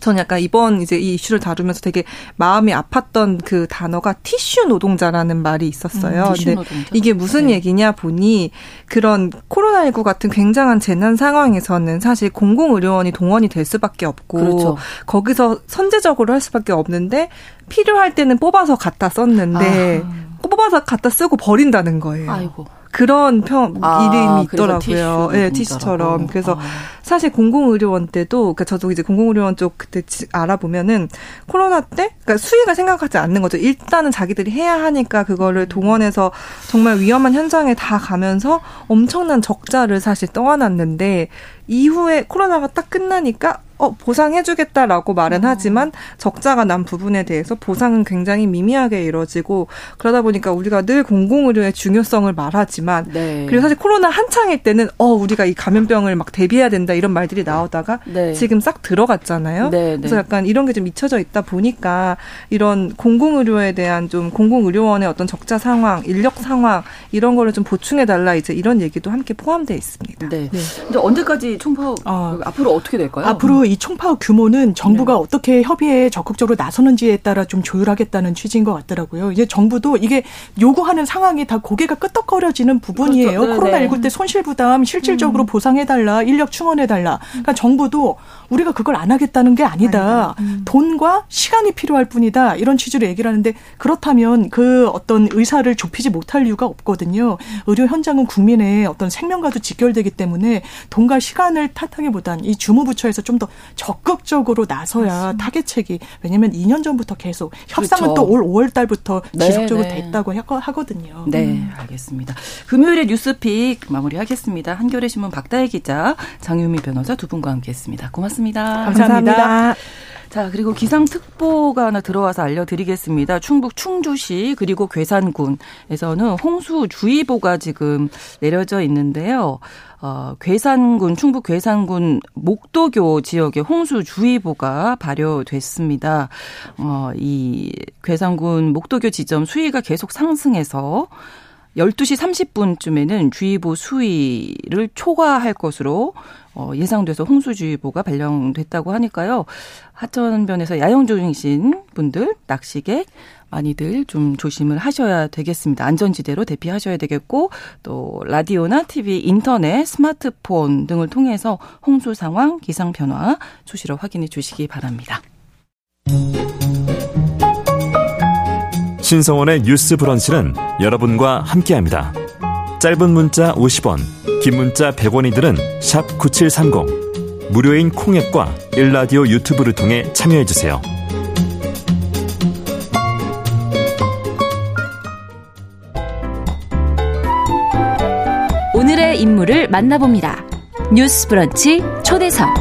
저는 약간 이번 이제 이 이슈를 다루면서 되게 마음이 아팠던 그 단어가 티슈 노동자라는 말이 있었어요. 음, 근데 노동자. 이게 무슨 네. 얘기냐 보니 그런 코로나19 같은 굉장한 재난 상황에서는 사실 공공의료원이 동원이 될 수밖에 없고 그렇죠. 거기서 선제적으로 할 수밖에 없는데 필요할 때는 뽑아서 갖다 썼는데 아. 뽑아서 갖다 쓰고 버린다는 거예요. 아이고. 그런 평 아, 이름이 있더라고요. 예, 네, 티슈처럼. 그래서 아. 사실 공공의료원 때도 그러니까 저도 이제 공공의료원 쪽 그때 알아보면은 코로나 때 그러니까 수위가 생각하지 않는 거죠. 일단은 자기들이 해야 하니까 그거를 동원해서 정말 위험한 현장에 다 가면서 엄청난 적자를 사실 떠안았는데 이후에 코로나가 딱 끝나니까 어, 보상해주겠다라고 말은 어. 하지만 적자가 난 부분에 대해서 보상은 굉장히 미미하게 이루어지고 그러다 보니까 우리가 늘 공공의료의 중요성을 말하지만 네. 그리고 사실 코로나 한창일 때는 어, 우리가 이 감염병을 막 대비해야 된다 이런 말들이 나오다가 네. 지금 싹 들어갔잖아요. 네, 네. 그래서 약간 이런 게 좀 잊혀져 있다 보니까 이런 공공의료에 대한 좀 공공의료원의 어떤 적자 상황, 인력 상황 이런 거를 좀 보충해 달라 이제 이런 얘기도 함께 포함되어 있습니다. 네. 네. 근데 언제까지 총파업 어, 앞으로 어떻게 될까요? 앞으로 이 총파업 규모는 정부가 네. 어떻게 협의에 적극적으로 나서는지에 따라 좀 조율하겠다는 취지인 것 같더라고요. 이제 정부도 이게 요구하는 상황이 다 고개가 끄덕거려지는 부분이에요. 그렇죠. 코로나19 때 손실 부담 실질적으로 음. 보상해달라, 인력 충원해달라. 그러니까 정부도 우리가 그걸 안 하겠다는 게 아니다. 음. 돈과 시간이 필요할 뿐이다. 이런 취지로 얘기를 하는데 그렇다면 그 어떤 의사를 좁히지 못할 이유가 없거든요. 의료 현장은 국민의 어떤 생명과도 직결되기 때문에 돈과 시간 을 탓하기보단 이 주무부처에서 좀 더 적극적으로 나서야 맞습니다. 타겟책이 왜냐면 2년 전부터 계속 협상은 그렇죠. 또올 5월 달부터 네, 지속적으로 네. 됐다고 하거든요. 네, 음. 알겠습니다. 금요일에 뉴스픽 마무리하겠습니다. 한겨레 신문 박다혜 기자, 장유미 변호사 두 분과 함께했습니다. 고맙습니다. 감사합니다. 감사합니다. 자, 그리고 기상특보가 하나 들어와서 알려드리겠습니다. 충북 충주시 그리고 괴산군에서는 홍수주의보가 지금 내려져 있는데요. 어, 괴산군, 충북 괴산군 목도교 지역에 홍수주의보가 발효됐습니다. 어, 이 괴산군 목도교 지점 수위가 계속 상승해서 12시 30분쯤에는 주의보 수위를 초과할 것으로 어, 예상돼서 홍수주의보가 발령됐다고 하니까요. 하천변에서 야영 중이신 분들, 낚시객 많이들 좀 조심을 하셔야 되겠습니다. 안전지대로 대피하셔야 되겠고 또 라디오나 TV, 인터넷, 스마트폰 등을 통해서 홍수 상황, 기상 변화 수시로 확인해 주시기 바랍니다. 신성원의 뉴스 브런치는 여러분과 함께합니다. 짧은 문자 50원, 긴 문자 100원이들은 9730. 무료인 콩앱과 일라디오 유튜브를 통해 참여해주세요. 오늘의 인물을 만나봅니다. 뉴스 브런치 초대석.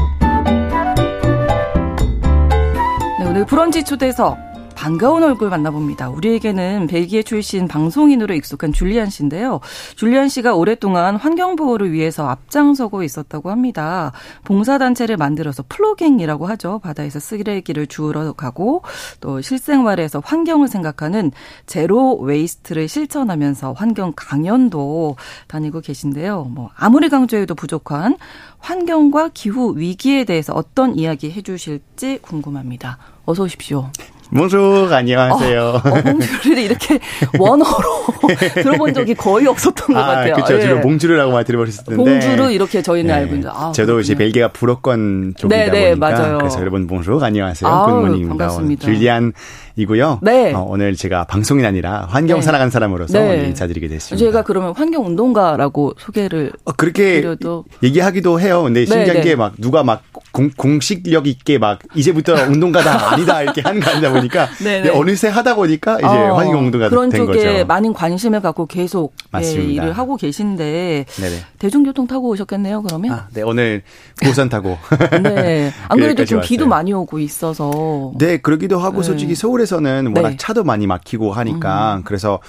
네, 오늘 브런치 초대석. 반가운 얼굴 만나봅니다. 우리에게는 벨기에 출신 방송인으로 익숙한 줄리안 씨인데요. 줄리안 씨가 오랫동안 환경 보호를 위해서 앞장서고 있었다고 합니다. 봉사단체를 만들어서 플로깅이라고 하죠. 바다에서 쓰레기를 주우러 가고 또 실생활에서 환경을 생각하는 zero waste를 실천하면서 환경 강연도 다니고 계신데요. 뭐 아무리 강조해도 부족한 환경과 기후 위기에 대해서 어떤 이야기 해주실지 궁금합니다. 어서 오십시오. 몽주 안녕하세요. 어, 어, Bonjour를 이렇게 원어로 들어본 적이 거의 없었던 것 아, 같아요. 그렇죠. 주로 예. Bonjour라고 말 들어보셨는데. Bonjour 이렇게 저희는 네. 알고 있는. 아, 저도 이제 벨기에가 불어권 쪽이다 네, 네, 보니까 맞아요. 그래서 여러분 Bonjour 안녕하세요. Good morning입니다. 반갑습니다. 줄리안 이고요. 네. 어, 오늘 제가 방송인 아니라 환경 네. 살아간 사람으로서 네. 인사드리게 됐습니다. 제가 그러면 환경 운동가라고 소개를 어, 그렇게 드려도... 얘기하기도 해요. 근데 네, 신기한 네. 게막 누가 막 공, 공식력 있게 막 이제부터 운동가다 아니다 이렇게 하는 거 아니다 보니까 네, 네. 어느새 하다 보니까 이제 어, 환경 운동가 된 거죠. 그런 쪽에 많은 관심을 갖고 계속 예, 일을 하고 계신데 네네. 대중교통 타고 오셨겠네요. 그러면? 아, 네 오늘 고선 타고. 네. 안 그래도 좀 비도 많이 오고 있어서. 네 그러기도 하고 솔직히 서울에 서울에서는 워낙 네. 차도 많이 막히고 하니까 음. 그래서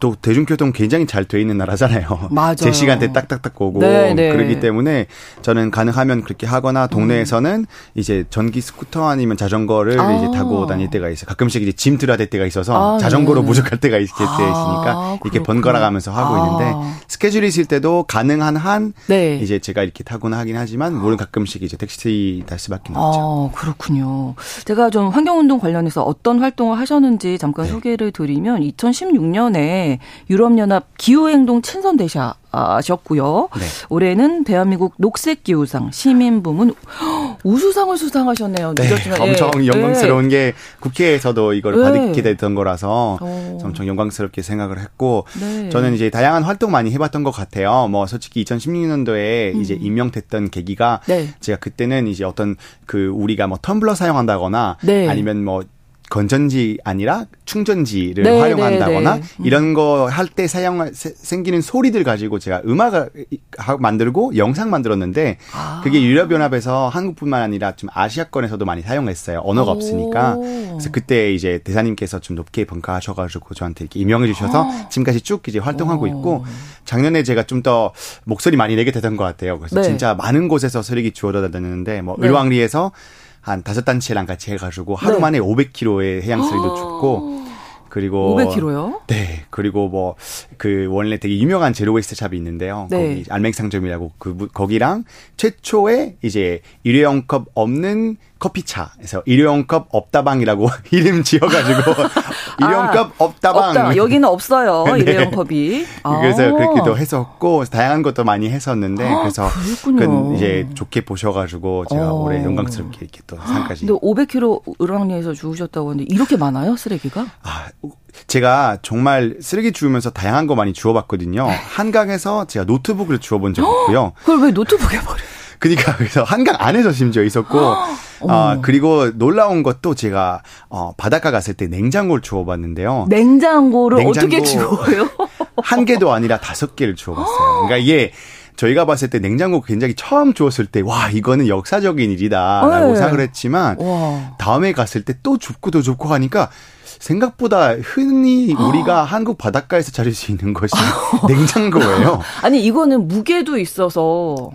또 대중교통 굉장히 잘 돼 있는 나라잖아요. 맞아요. 제 시간대 딱딱딱 오고 네, 네. 그러기 때문에 저는 가능하면 그렇게 하거나 동네에서는 음. 이제 전기 스쿠터 아니면 자전거를 아. 이제 타고 다닐 때가 있어요. 가끔씩 이제 짐 들어야 될 때가 있어서 아, 자전거로 네. 부족할 때가 있을 때 있으니까 아, 이렇게 번갈아 가면서 하고 아. 있는데 스케줄이 있을 때도 가능한 한 네. 이제 제가 이렇게 타곤 하긴 하지만 물론 가끔씩 이제 택시 탈 수밖에 없죠. 아, 그렇군요. 제가 좀 환경운동 관련해서 어떤 활동을 하셨는지 잠깐 네. 소개를 드리면 2016년에 유럽연합 기후행동 친선 대사 하셨고요. 네. 올해는 대한민국 녹색기후상 시민 부문 우수상을 수상하셨네요. 네, 엄청 예. 영광스러운 네. 게 국회에서도 이걸 네. 받게 됐던 거라서 오. 엄청 영광스럽게 생각을 했고 네. 저는 이제 다양한 활동 많이 해봤던 것 같아요. 뭐 솔직히 2016년도에 음. 이제 임명됐던 계기가 네. 제가 그때는 이제 어떤 그 우리가 뭐 텀블러 사용한다거나 네. 아니면 뭐 건전지 아니라 충전지를 네, 활용한다거나 네, 네. 이런 거 할 때 사용 생기는 소리들 가지고 제가 음악을 만들고 영상 만들었는데 아. 그게 유럽 연합에서 한국뿐만 아니라 좀 아시아권에서도 많이 사용했어요. 언어가 오. 없으니까. 그래서 그때 이제 대사님께서 좀 높게 평가하셔 가지고 저한테 이렇게 임명해 주셔서 아. 지금까지 쭉 이제 활동하고 오. 있고 작년에 제가 좀 더 목소리 많이 내게 되던 것 같아요. 그래서 네. 진짜 많은 곳에서 쓰레기 주워다 다녔는데 뭐 네. 을왕리에서 한 다섯 단체랑 같이 해가지고 하루 네. 만에 500km의 해양쓰레기도 줍고 그리고 500km요? 네. 그리고 뭐 그 원래 되게 유명한 제로웨이스트 샵이 있는데요. 네. 거기 알맹상점이라고 그 거기랑 최초의 이제 일회용 컵 없는 커피차에서 일회용 컵 없다방이라고 이름 지어가지고 일회용 아, 컵 없다방. 없다. 여기는 없어요. 네. 일회용 컵이. 그래서 아. 그렇게도 했었고 다양한 것도 많이 했었는데 아, 그래서 그 이제 좋게 보셔가지고 제가 어. 올해 영광스럽게 이렇게 또 상까지. 근데 500kg 을왕리에서 주우셨다고 하는데 이렇게 많아요 쓰레기가? 아 제가 정말 쓰레기 주우면서 다양한 거 많이 주워봤거든요. 한강에서 제가 노트북을 주워본 적이 있고요. 그걸 왜 노트북에 버려? 그러니까 그래서 한강 안에서 심지어 있었고 아 그리고 놀라운 것도 제가 어 바닷가 갔을 때 냉장고를 주워봤는데요. 냉장고를 냉장고 어떻게 주워요? 한 개도 아니라 다섯 개를 주워봤어요. 그러니까 이게 저희가 봤을 때 냉장고 굉장히 처음 주웠을 때 와 이거는 역사적인 일이다라고 네. 생각을 했지만 와. 다음에 갔을 때 또 줍고 또 줍고 하니까 생각보다 흔히 우리가 한국 바닷가에서 자릴 수 있는 것이 냉장고예요. 아니 이거는 무게도 있어서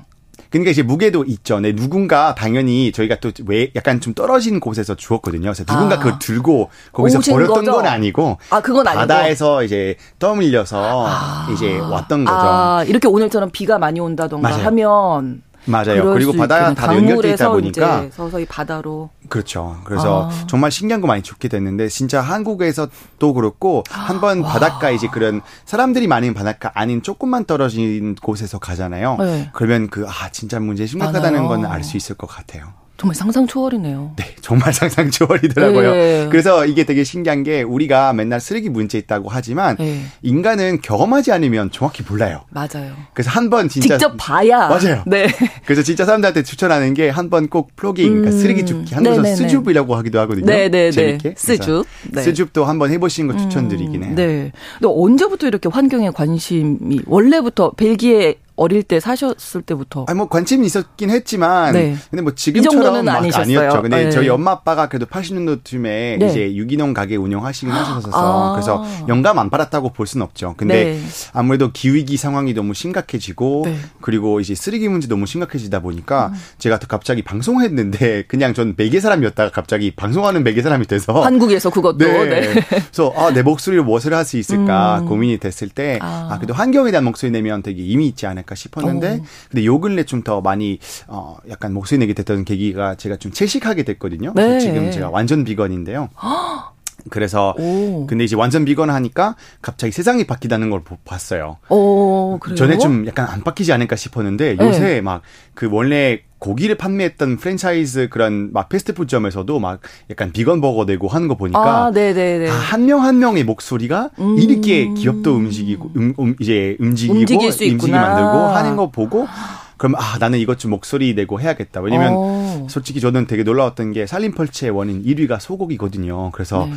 그러니까 이제 무게도 있죠. 네, 누군가 당연히 저희가 또 왜 약간 좀 떨어진 곳에서 주었거든요. 그래서 누군가 아. 그걸 들고 거기서 버렸던 거죠? 건 아니고 아, 그건 아니고 바다에서 이제 떠밀려서 아. 이제 왔던 거죠. 아, 이렇게 오늘처럼 비가 많이 온다던가 맞아요. 하면 맞아요. 그리고 바다가 다 연결돼 있다 보니까 서서히 바다로 그렇죠. 그래서 아. 정말 신기한 거 많이 좋게 됐는데 진짜 한국에서 또 그렇고 한번 바닷가 이제 그런 사람들이 많은 바닷가 아닌 조금만 떨어진 곳에서 가잖아요. 네. 그러면 그 아 진짜 문제 심각하다는 건 알 수 있을 것 같아요. 정말 상상 초월이네요. 네, 정말 상상 초월이더라고요. 네. 그래서 이게 되게 신기한 게 우리가 맨날 쓰레기 문제 있다고 하지만 네. 인간은 경험하지 않으면 정확히 몰라요. 맞아요. 그래서 한 번 진짜 직접 봐야 맞아요. 네. 그래서 진짜 사람들한테 추천하는 게 한 번 꼭 플로깅, 그러니까 음. 그러니까 쓰레기 줍기 한국에서 네, 네, 네. 스줍이라고 하기도 하거든요. 네, 네, 재밌게 스줍. 스줍도 한번 해보시는 거 추천드리긴 해요. 음, 네. 근데 언제부터 이렇게 환경에 관심이 원래부터 벨기에 어릴 때 사셨을 때부터. 아니 뭐 관심이 있었긴 했지만, 네. 근데 뭐 지금처럼. 아니었죠. 근데 네. 저희 엄마 아빠가 그래도 80년도쯤에 네. 이제 유기농 가게 운영하시긴 하셔서 아. 그래서 영감 안 받았다고 볼 수는 없죠. 근데 네. 아무래도 기후위기 상황이 너무 심각해지고 네. 그리고 이제 쓰레기 문제 너무 심각해지다 보니까 음. 제가 또 갑자기 방송했는데 그냥 전 매개 사람이었다가 갑자기 방송하는 매개 사람이 돼서 한국에서 그것도. 네. 네. 그래서 아, 내 목소리로 무엇을 할 수 있을까 음. 고민이 됐을 때 아. 아, 그래도 환경에 대한 목소리 내면 되게 의미 있지 않을까. 않을까 싶었는데 오. 어. 근데 요 근래 좀 더 많이 어 약간 목소리 내게 됐던 계기가 제가 좀 채식하게 됐거든요. 네. 지금 제가 완전 비건인데요. 그래서 오. 근데 이제 완전 비건 하니까 갑자기 세상이 바뀌다는 걸 봤어요. 오? 전에 좀 약간 안 바뀌지 않을까 싶었는데 요새 네. 막그 원래 고기를 판매했던 프랜차이즈 그런 막 패스트푸드점에서도 막 약간 비건 버거 내고 하는 거 보니까 아, 한 명한 한 명의 목소리가 음. 이렇게 기업도 움직이고 음, 음, 이제 움직이고 움직이 만들고 하는 거 보고 그럼 아 나는 이것 좀 목소리 내고 해야겠다. 왜냐면 어. 솔직히 저는 되게 놀라웠던 게 살림 펄치의 원인 1위가 소고기거든요. 그래서 네.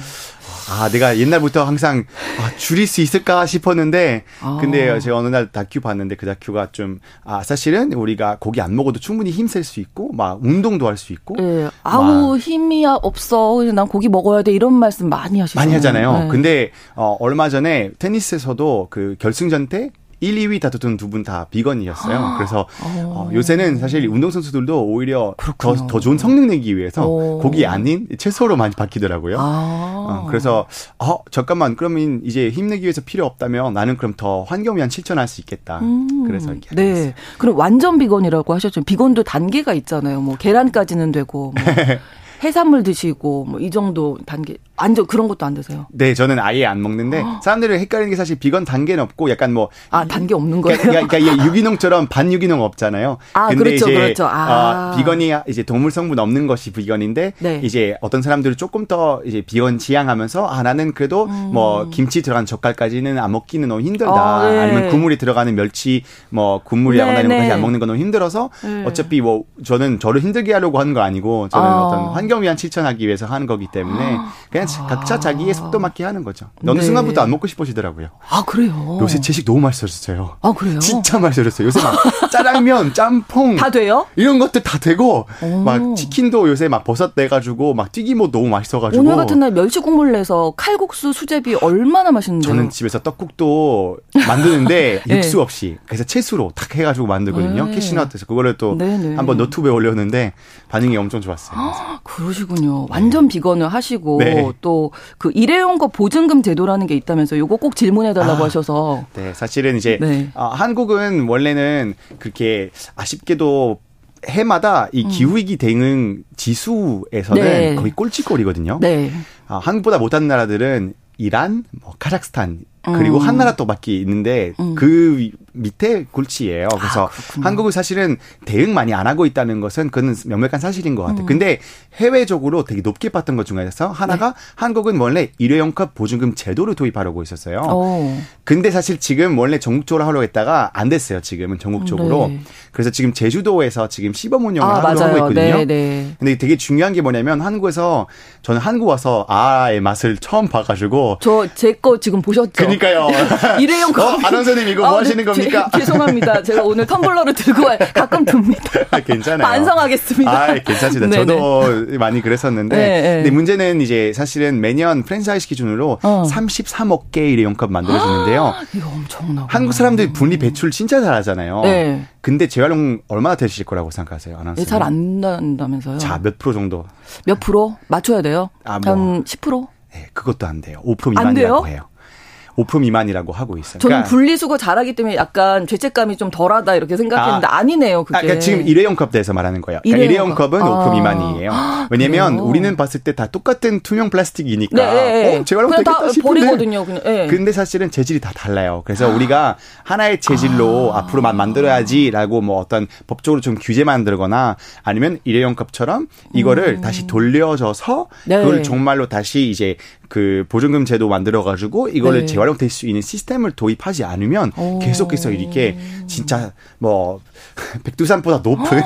아 내가 옛날부터 항상 아, 줄일 수 있을까 싶었는데 아. 근데 제가 어느 날 다큐 봤는데 그 다큐가 좀 아 사실은 우리가 고기 안 먹어도 충분히 힘쓸 수 있고 막 운동도 할 수 있고 네. 아우 힘이 없어 난 고기 먹어야 돼 이런 말씀 많이 하시죠. 많이 하잖아요. 네. 근데 어 얼마 전에 테니스에서도 그 결승전 때 1, 2위 다투던 두 분 다 비건이었어요. 아. 그래서 어, 요새는 사실 운동선수들도 오히려 더, 더 좋은 성능 내기 위해서 오. 고기 아닌 채소로 많이 바뀌더라고요. 아. 어, 그래서 어 잠깐만 그러면 이제 힘내기 위해서 필요 없다면 나는 그럼 더 환경 위한 실천할 수 있겠다. 음. 그래서 이렇게 네. 그럼 완전 비건이라고 하셨죠. 비건도 단계가 있잖아요. 뭐 계란까지는 되고 뭐 해산물 드시고 뭐 이 정도 단계 완전 그런 것도 안 드세요? 네, 저는 아예 안 먹는데 사람들이 헷갈리는 게 사실 비건 단계는 없고 약간 뭐 아 단계 없는 거예요? 그러니까, 그러니까 유기농처럼 반유기농 없잖아요. 아 근데 그렇죠, 이제 그렇죠. 아. 어, 비건이 이제 동물 성분 없는 것이 비건인데 네. 이제 어떤 사람들은 조금 더 이제 비건 지향하면서 아 나는 그래도 음. 뭐 김치 들어간 젓갈까지는 안 먹기는 너무 힘들다. 아, 네. 아니면 국물이 들어가는 멸치 뭐 국물이라거나 네, 이런 것까지 네. 안 먹는 건 너무 힘들어서 네. 어차피 뭐 저는 저를 힘들게 하려고 하는 거 아니고 저는 아. 어떤 환경 위한 실천하기 위해서 하는 거기 때문에 그냥 각자 자기 자기의 속도 맞게 하는 거죠. 어느 네. 순간부터 안 먹고 싶어지더라고요. 아 그래요. 요새 채식 너무 맛있어졌어요. 아 그래요. 진짜 맛있어졌어요. 요새 막 짜장면, 짬뽕 다 돼요? 이런 것들 다 되고 오. 막 치킨도 요새 막 버섯 내가지고 막 튀김옷 너무 맛있어가지고 오늘 같은 날 멸치 국물 내서 칼국수 수제비 얼마나 맛있는데요. 저는 집에서 떡국도 만드는데 네. 육수 없이 그래서 채수로 탁 해가지고 만들거든요. 네. 캐시넛에서 그거를 또 네네. 한번 너튜브에 올렸는데 반응이 엄청 좋았어요. 아, 그러시군요. 완전 비건을 하시고 네. 또 그 일회용 거 보증금 제도라는 게 있다면서 요거 꼭 질문해 달라고 아, 하셔서. 네, 사실은 이제 네. 어, 한국은 원래는 그렇게 아쉽게도 해마다 이 음. 기후위기 대응 지수에서는 네. 거의 꼴찌꼴이거든요. 네. 아, 한국보다 못한 나라들은 이란, 뭐 카자흐스탄 그리고 음. 한 나라 또 밖에 있는데 음. 그 밑에 굴치예요. 그래서 아, 한국은 사실은 대응 많이 안 하고 있다는 것은 그는 명백한 사실인 것 같아요. 음. 근데 해외적으로 되게 높게 봤던 것 중에서 하나가 네. 한국은 원래 일회용컵 보증금 제도를 도입하려고 있었어요. 오. 근데 사실 지금 원래 전국적으로 하려고 했다가 안 됐어요. 지금은 전국적으로. 네. 그래서 지금 제주도에서 지금 시범 운영을 아, 하려고 하고 있거든요. 네, 네. 근데 되게 중요한 게 뭐냐면 한국에서 저는 한국 와서 아의 맛을 처음 봐가지고 저 제 거 지금 보셨죠? 그니까요. 일회용 컵. 어, 아나운서님 이거 뭐 아, 하시는 겁니까? 제, 죄송합니다. 제가 오늘 텀블러를 들고 와요. 가끔 듭니다. 괜찮아요. 반성하겠습니다. 아, 괜찮습니다. 네네. 저도 많이 그랬었는데. 네, 네. 근데 문제는 이제 사실은 매년 프랜차이즈 기준으로 어. 33억 개의 일회용 컵 만들어지는데요. 이거 엄청나. 한국 사람들이 분리 배출 진짜 잘하잖아요. 네. 근데 재활용 얼마나 되실 거라고 생각하세요? 아나운서. 잘안 난다면서요? 자, 몇 프로 정도? 몇 프로? 맞춰야 돼요? 아, 뭐. 한 10%? 네, 그것도 안 돼요. 5% 미만이라고 해요. 5% 미만이라고 하고 있어요. 저는 그러니까 분리수거 잘하기 때문에 약간 죄책감이 좀 덜하다 이렇게 생각했는데 아, 니네요 그게. 아, 그러니까 지금 일회용 컵 대해서 말하는 거예요. 그러니까 일회용, 컵은 아. 5% 미만이에요. 왜냐면 그래요? 우리는 봤을 때 다 똑같은 투명 플라스틱이니까 네, 네, 네. 어, 재활용 되겠다 싶은데. 버리거든요. 그냥. 네. 근데 사실은 재질이 다 달라요. 그래서 우리가 하나의 재질로 아. 앞으로만 만들어야지라고 뭐 어떤 법적으로 좀 규제 만들거나 아니면 일회용 컵처럼 이거를 음. 다시 돌려줘서 네. 그걸 정말로 다시 이제 그 보증금 제도 만들어 가지고 이거를 네. 재활용될 수 있는 시스템을 도입하지 않으면 오. 계속해서 이렇게 진짜 뭐 백두산보다 높은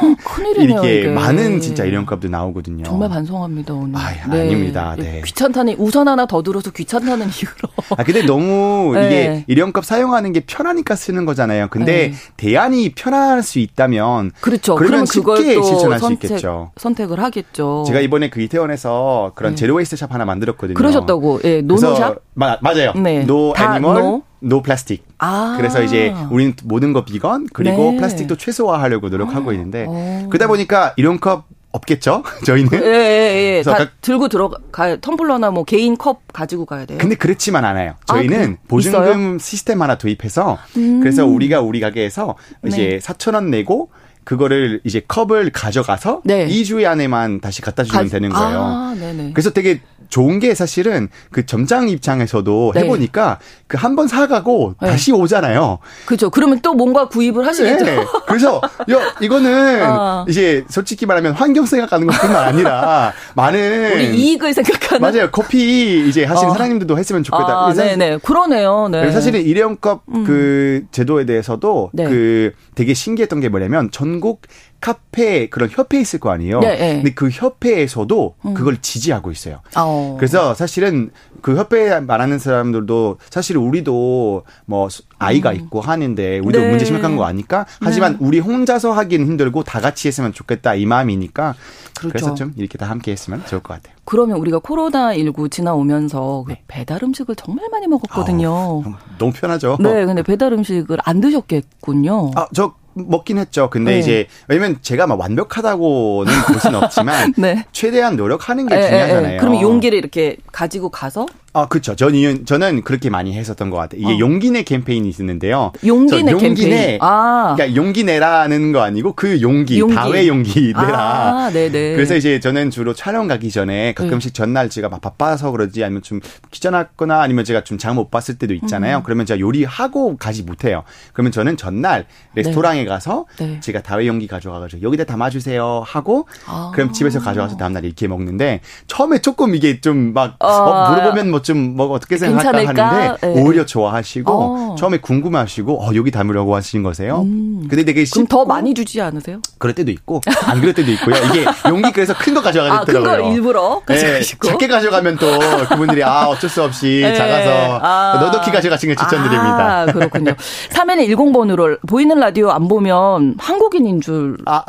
이렇게 이게. 많은 진짜 일용값도 나오거든요. 정말 반성합니다 오늘. 아, 네. 아닙니다. 네. 귀찮다니 우선 하나 더 들어서 귀찮다는 이유로. 아 근데 너무 네. 이게 일용값 사용하는 게 편하니까 쓰는 거잖아요. 근데 네. 대안이 편할 수 있다면 그렇죠. 그러면 쉽게 실천할 선택, 수 있겠죠. 선택을 하겠죠. 제가 이번에 그 이태원에서 그런 네. zero waste shop 하나 만들었거든요. 그러셨다고. 예, 노노샵? 마, 맞아요. 네. no animal, no? no plastic. 아. 그래서 이제 우리는 모든 거 비건 그리고 네. 플라스틱도 최소화하려고 노력하고 아. 있는데 오. 그러다 보니까 이런 컵 없겠죠? 저희는. 예, 예, 예. 다 각... 들고 들어가 텀블러나 뭐 개인 컵 가지고 가야 돼요. 근데 그렇지만 않아요. 아, 저희는 아, 보증금 있어요? 시스템 하나 도입해서 음. 그래서 우리가 우리 가게에서 이제 네. 4천 원 내고 그거를 이제 컵을 가져가서 네. 2주 안에만 다시 갖다 주면 가... 되는 거예요. 아, 그래서 되게 좋은 게 사실은 그 점장 입장에서도 네. 해보니까 그 한 번 사가고 네. 다시 오잖아요. 그렇죠. 그러면 또 뭔가 구입을 하시겠죠. 네. 그래서 야, 이거는 어. 이제 솔직히 말하면 환경 생각하는 것뿐만 아니라 많은 우리 이익을 생각하는 맞아요. 커피 이제 하시는 어. 사장님들도 했으면 좋겠다. 아, 네네. 그러네요. 네. 사실은 일회용컵 음. 그 제도에 대해서도 네. 그 되게 신기했던 게 뭐냐면 전국 카페 그런 협회 있을 거 아니에요. 네, 네. 근데 그 협회에서도 음. 그걸 지지하고 있어요. 어. 그래서 사실은 그 협회에 말하는 사람들도 사실 우리도 뭐 아이가 음. 있고 하는데 우리도 네. 문제 심각한 거 아니까 하지만 네. 우리 혼자서 하기는 힘들고 다 같이 했으면 좋겠다 이 마음이니까 그렇죠. 그래서 좀 이렇게 다 함께 했으면 좋을 것 같아요. 그러면 우리가 코로나 19 지나오면서 그 네. 배달 음식을 정말 많이 먹었거든요. 어, 너무 편하죠. 네, 근데 배달 음식을 안 드셨겠군요. 아, 저 먹긴 했죠. 근데 네. 이제 왜냐면 제가 막 완벽하다고는 볼 수는 없지만 네. 최대한 노력하는 게 네, 중요하잖아요. 그럼 용기를 이렇게 가지고 가서 아, 그렇죠. 저는 저는 그렇게 많이 했었던 것 같아요. 이게 어. 용기 내 캠페인이 있었는데요. 용기 내 캠페인. 내, 아. 그러니까 용기 내라는 거 아니고 그 용기, 용기. 다회 용기 내라. 아, 네네. 그래서 이제 저는 주로 촬영 가기 전에 가끔씩 네. 전날 제가 막 바빠서 그러지 아니면 좀 귀찮았거나 아니면 제가 좀 장 못 봤을 때도 있잖아요. 음. 그러면 제가 요리하고 가지 못해요. 그러면 저는 전날 레스토랑에 네. 가서 네. 제가 다회 용기 가져가가지고 여기다 담아주세요 하고 아. 그럼 집에서 가져와서 다음날 이렇게 먹는데 처음에 조금 이게 좀막 어. 어, 물어보면 뭐좀 뭐 어떻게 생각할까 괜찮을까? 하는데 네. 오히려 좋아하시고 어. 처음에 궁금해하시고 어 여기 담으려고 하시는 거세요. 음. 근데 되게 그럼 더 많이 주지 않으세요? 그럴 때도 있고 안 그럴 때도 있고요. 이게 용기 그래서 큰 거 가져가겠더라고요. 아, 큰거 일부러 가져가시고 네, 작게 가져가면 또 그분들이 아 어쩔 수 없이 네. 작아서 아. 너덕히 가져가시는 걸 추천드립니다. 아, 그렇군요. 3회는 10번으로 보이는 라디오 안 보면 한국인인 줄 아.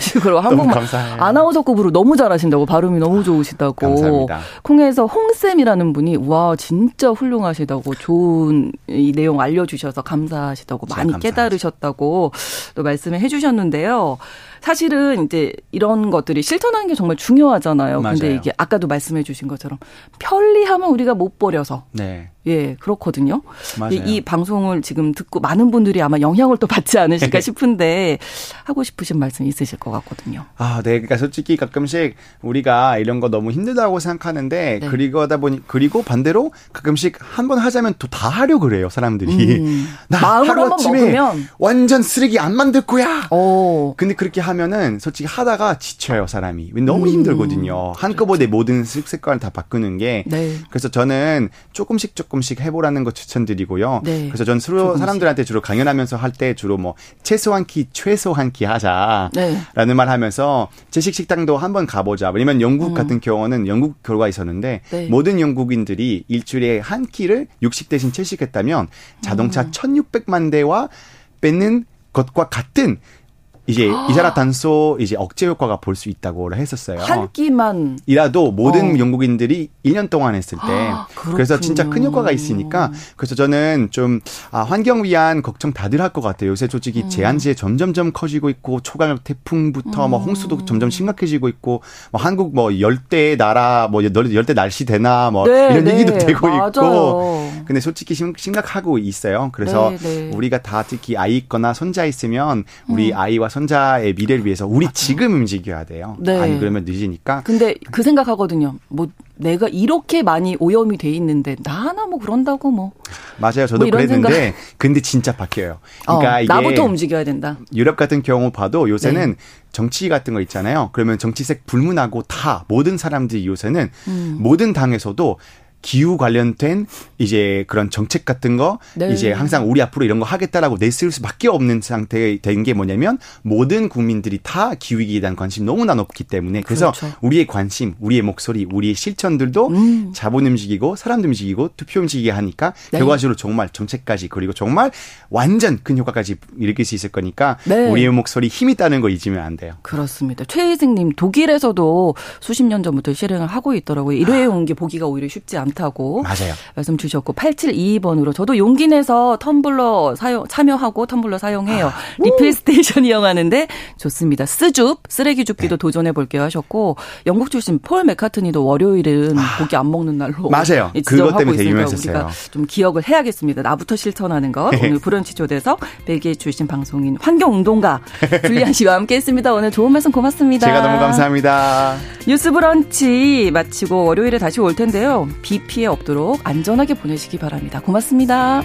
식으로 한국말 아나운서급으로 너무 잘하신다고 발음이 너무 좋으시다고. 감사합니다. 콩에서 홍쌤이라는 분이 와 진짜 훌륭하시다고 좋은 이 내용 알려주셔서 감사하시다고 많이. 깨달으셨다고 또 말씀을 해주셨는데요. 사실은 이제 이런 것들이 실천하는 게 정말 중요하잖아요. 맞아요. 근데 이게 아까도 말씀해 주신 것처럼 편리하면 우리가 못 버려서 네. 예, 그렇거든요. 이, 이, 방송을 지금 듣고 많은 분들이 아마 영향을 또 받지 않으실까 싶은데 하고 싶으신 말씀 있으실 것 같거든요. 아, 네. 그러니까 솔직히 가끔씩 우리가 이런 거 너무 힘들다고 생각하는데 네. 그리고 하다 보니 그리고 반대로 가끔씩 한 번 하자면 또 다 하려 그래요, 사람들이. 음. 나 마음을 한번 먹으면 완전 쓰레기 안 만들 거야. 오. 근데 그렇게 하면 은 솔직히 하다가 지쳐요, 사람이. 너무 음. 힘들거든요. 한꺼번에 그렇죠. 모든 습관을 다 바꾸는 게. 네. 그래서 저는 조금씩 조금 조금씩 해보라는 거 추천드리고요. 네. 그래서 전 주로 조금씩. 사람들한테 주로 강연하면서 할 때 주로 뭐 최소한 키 최소한 키 하자라는 네. 말 하면서 제식 식당도 한번 가보자. 왜냐면 영국 음. 같은 경우는 영국 결과 있었는데 네. 모든 영국인들이 일주일에 한 키를 60 대신 채식했다면 자동차 음. 1,600만 대와 뺏는 것과 같은 이제 이산화탄소 이제 억제 효과가 볼 수 있다고 했었어요. 한 끼만 이라도 모든 어. 영국인들이 1년 동안 했을 때 아, 그래서 진짜 큰 효과가 있으니까 그래서 저는 좀 아, 환경 위한 걱정 다들 할 것 같아요. 요새 솔직히 음. 제한지에 점점점 커지고 있고 초강력 태풍부터 음. 뭐 홍수도 점점 심각해지고 있고 뭐 한국 뭐 열대 나라 뭐 열대 날씨 되나 뭐 네, 이런 네. 얘기도 되고 맞아요. 있고 근데 솔직히 심각하고 있어요. 그래서 네, 네. 우리가 다 특히 아이 있거나 손자 있으면 우리 음. 아이와 손자의 미래를 위해서 우리 지금 움직여야 돼요. 네. 아니 그러면 늦으니까. 근데 그 생각하거든요. 뭐 내가 이렇게 많이 오염이 돼 있는데 나 하나 뭐 그런다고 뭐. 맞아요. 저도 뭐 그랬는데 생각... 근데 진짜 바뀌어요. 그러니까 어, 이게 나부터 움직여야 된다. 유럽 같은 경우 봐도 요새는 네. 정치 같은 거 있잖아요. 그러면 정치색 불문하고 다 모든 사람들이 요새는 음. 모든 당에서도 기후 관련된 이제 그런 정책 같은 거 네. 이제 항상 우리 앞으로 이런 거 하겠다라고 내쓸 수밖에 없는 상태가 된게 뭐냐면 모든 국민들이 다 기후 위기에 대한 관심 너무나 높기 때문에 그래서 그렇죠. 우리의 관심, 우리의 목소리, 우리의 실천들도 음. 자본 움직이고 사람도 움직이고 투표 움직이게 하니까 네. 결과적으로 정말 정책까지 그리고 정말 완전 큰 효과까지 일으킬 수 있을 거니까 네. 우리의 목소리 힘이 있다는 거 잊으면 안 돼요. 그렇습니다. 최희승님 독일에서도 수십 년 전부터 실행을 하고 있더라고요. 일회용 아. 게 보기가 오히려 쉽지 않다. 않다고 맞아요. 말씀 주셨고 8722번으로 저도 용기 내서 텀블러 사용 참여하고 텀블러 사용해요. 아, refill station 이용하는데 좋습니다. 스줍 쓰레기 줍기도 네. 도전해 볼게요 하셨고 영국 출신 폴 맥카트니도 월요일은 아, 고기 안 먹는 날로 맞아요. 그것 때문에 되게 유명했었어요. 우리가 좀 기억을 해야겠습니다. 나부터 실천하는 것. 오늘 브런치 초대서 벨기에 출신 방송인 환경운동가 줄리안 씨와 함께했습니다. 오늘 좋은 말씀 고맙습니다. 제가 너무 감사합니다. 뉴스 브런치 마치고 월요일에 다시 올 텐데요. 비 피해 없도록 안전하게 보내시기 바랍니다. 고맙습니다.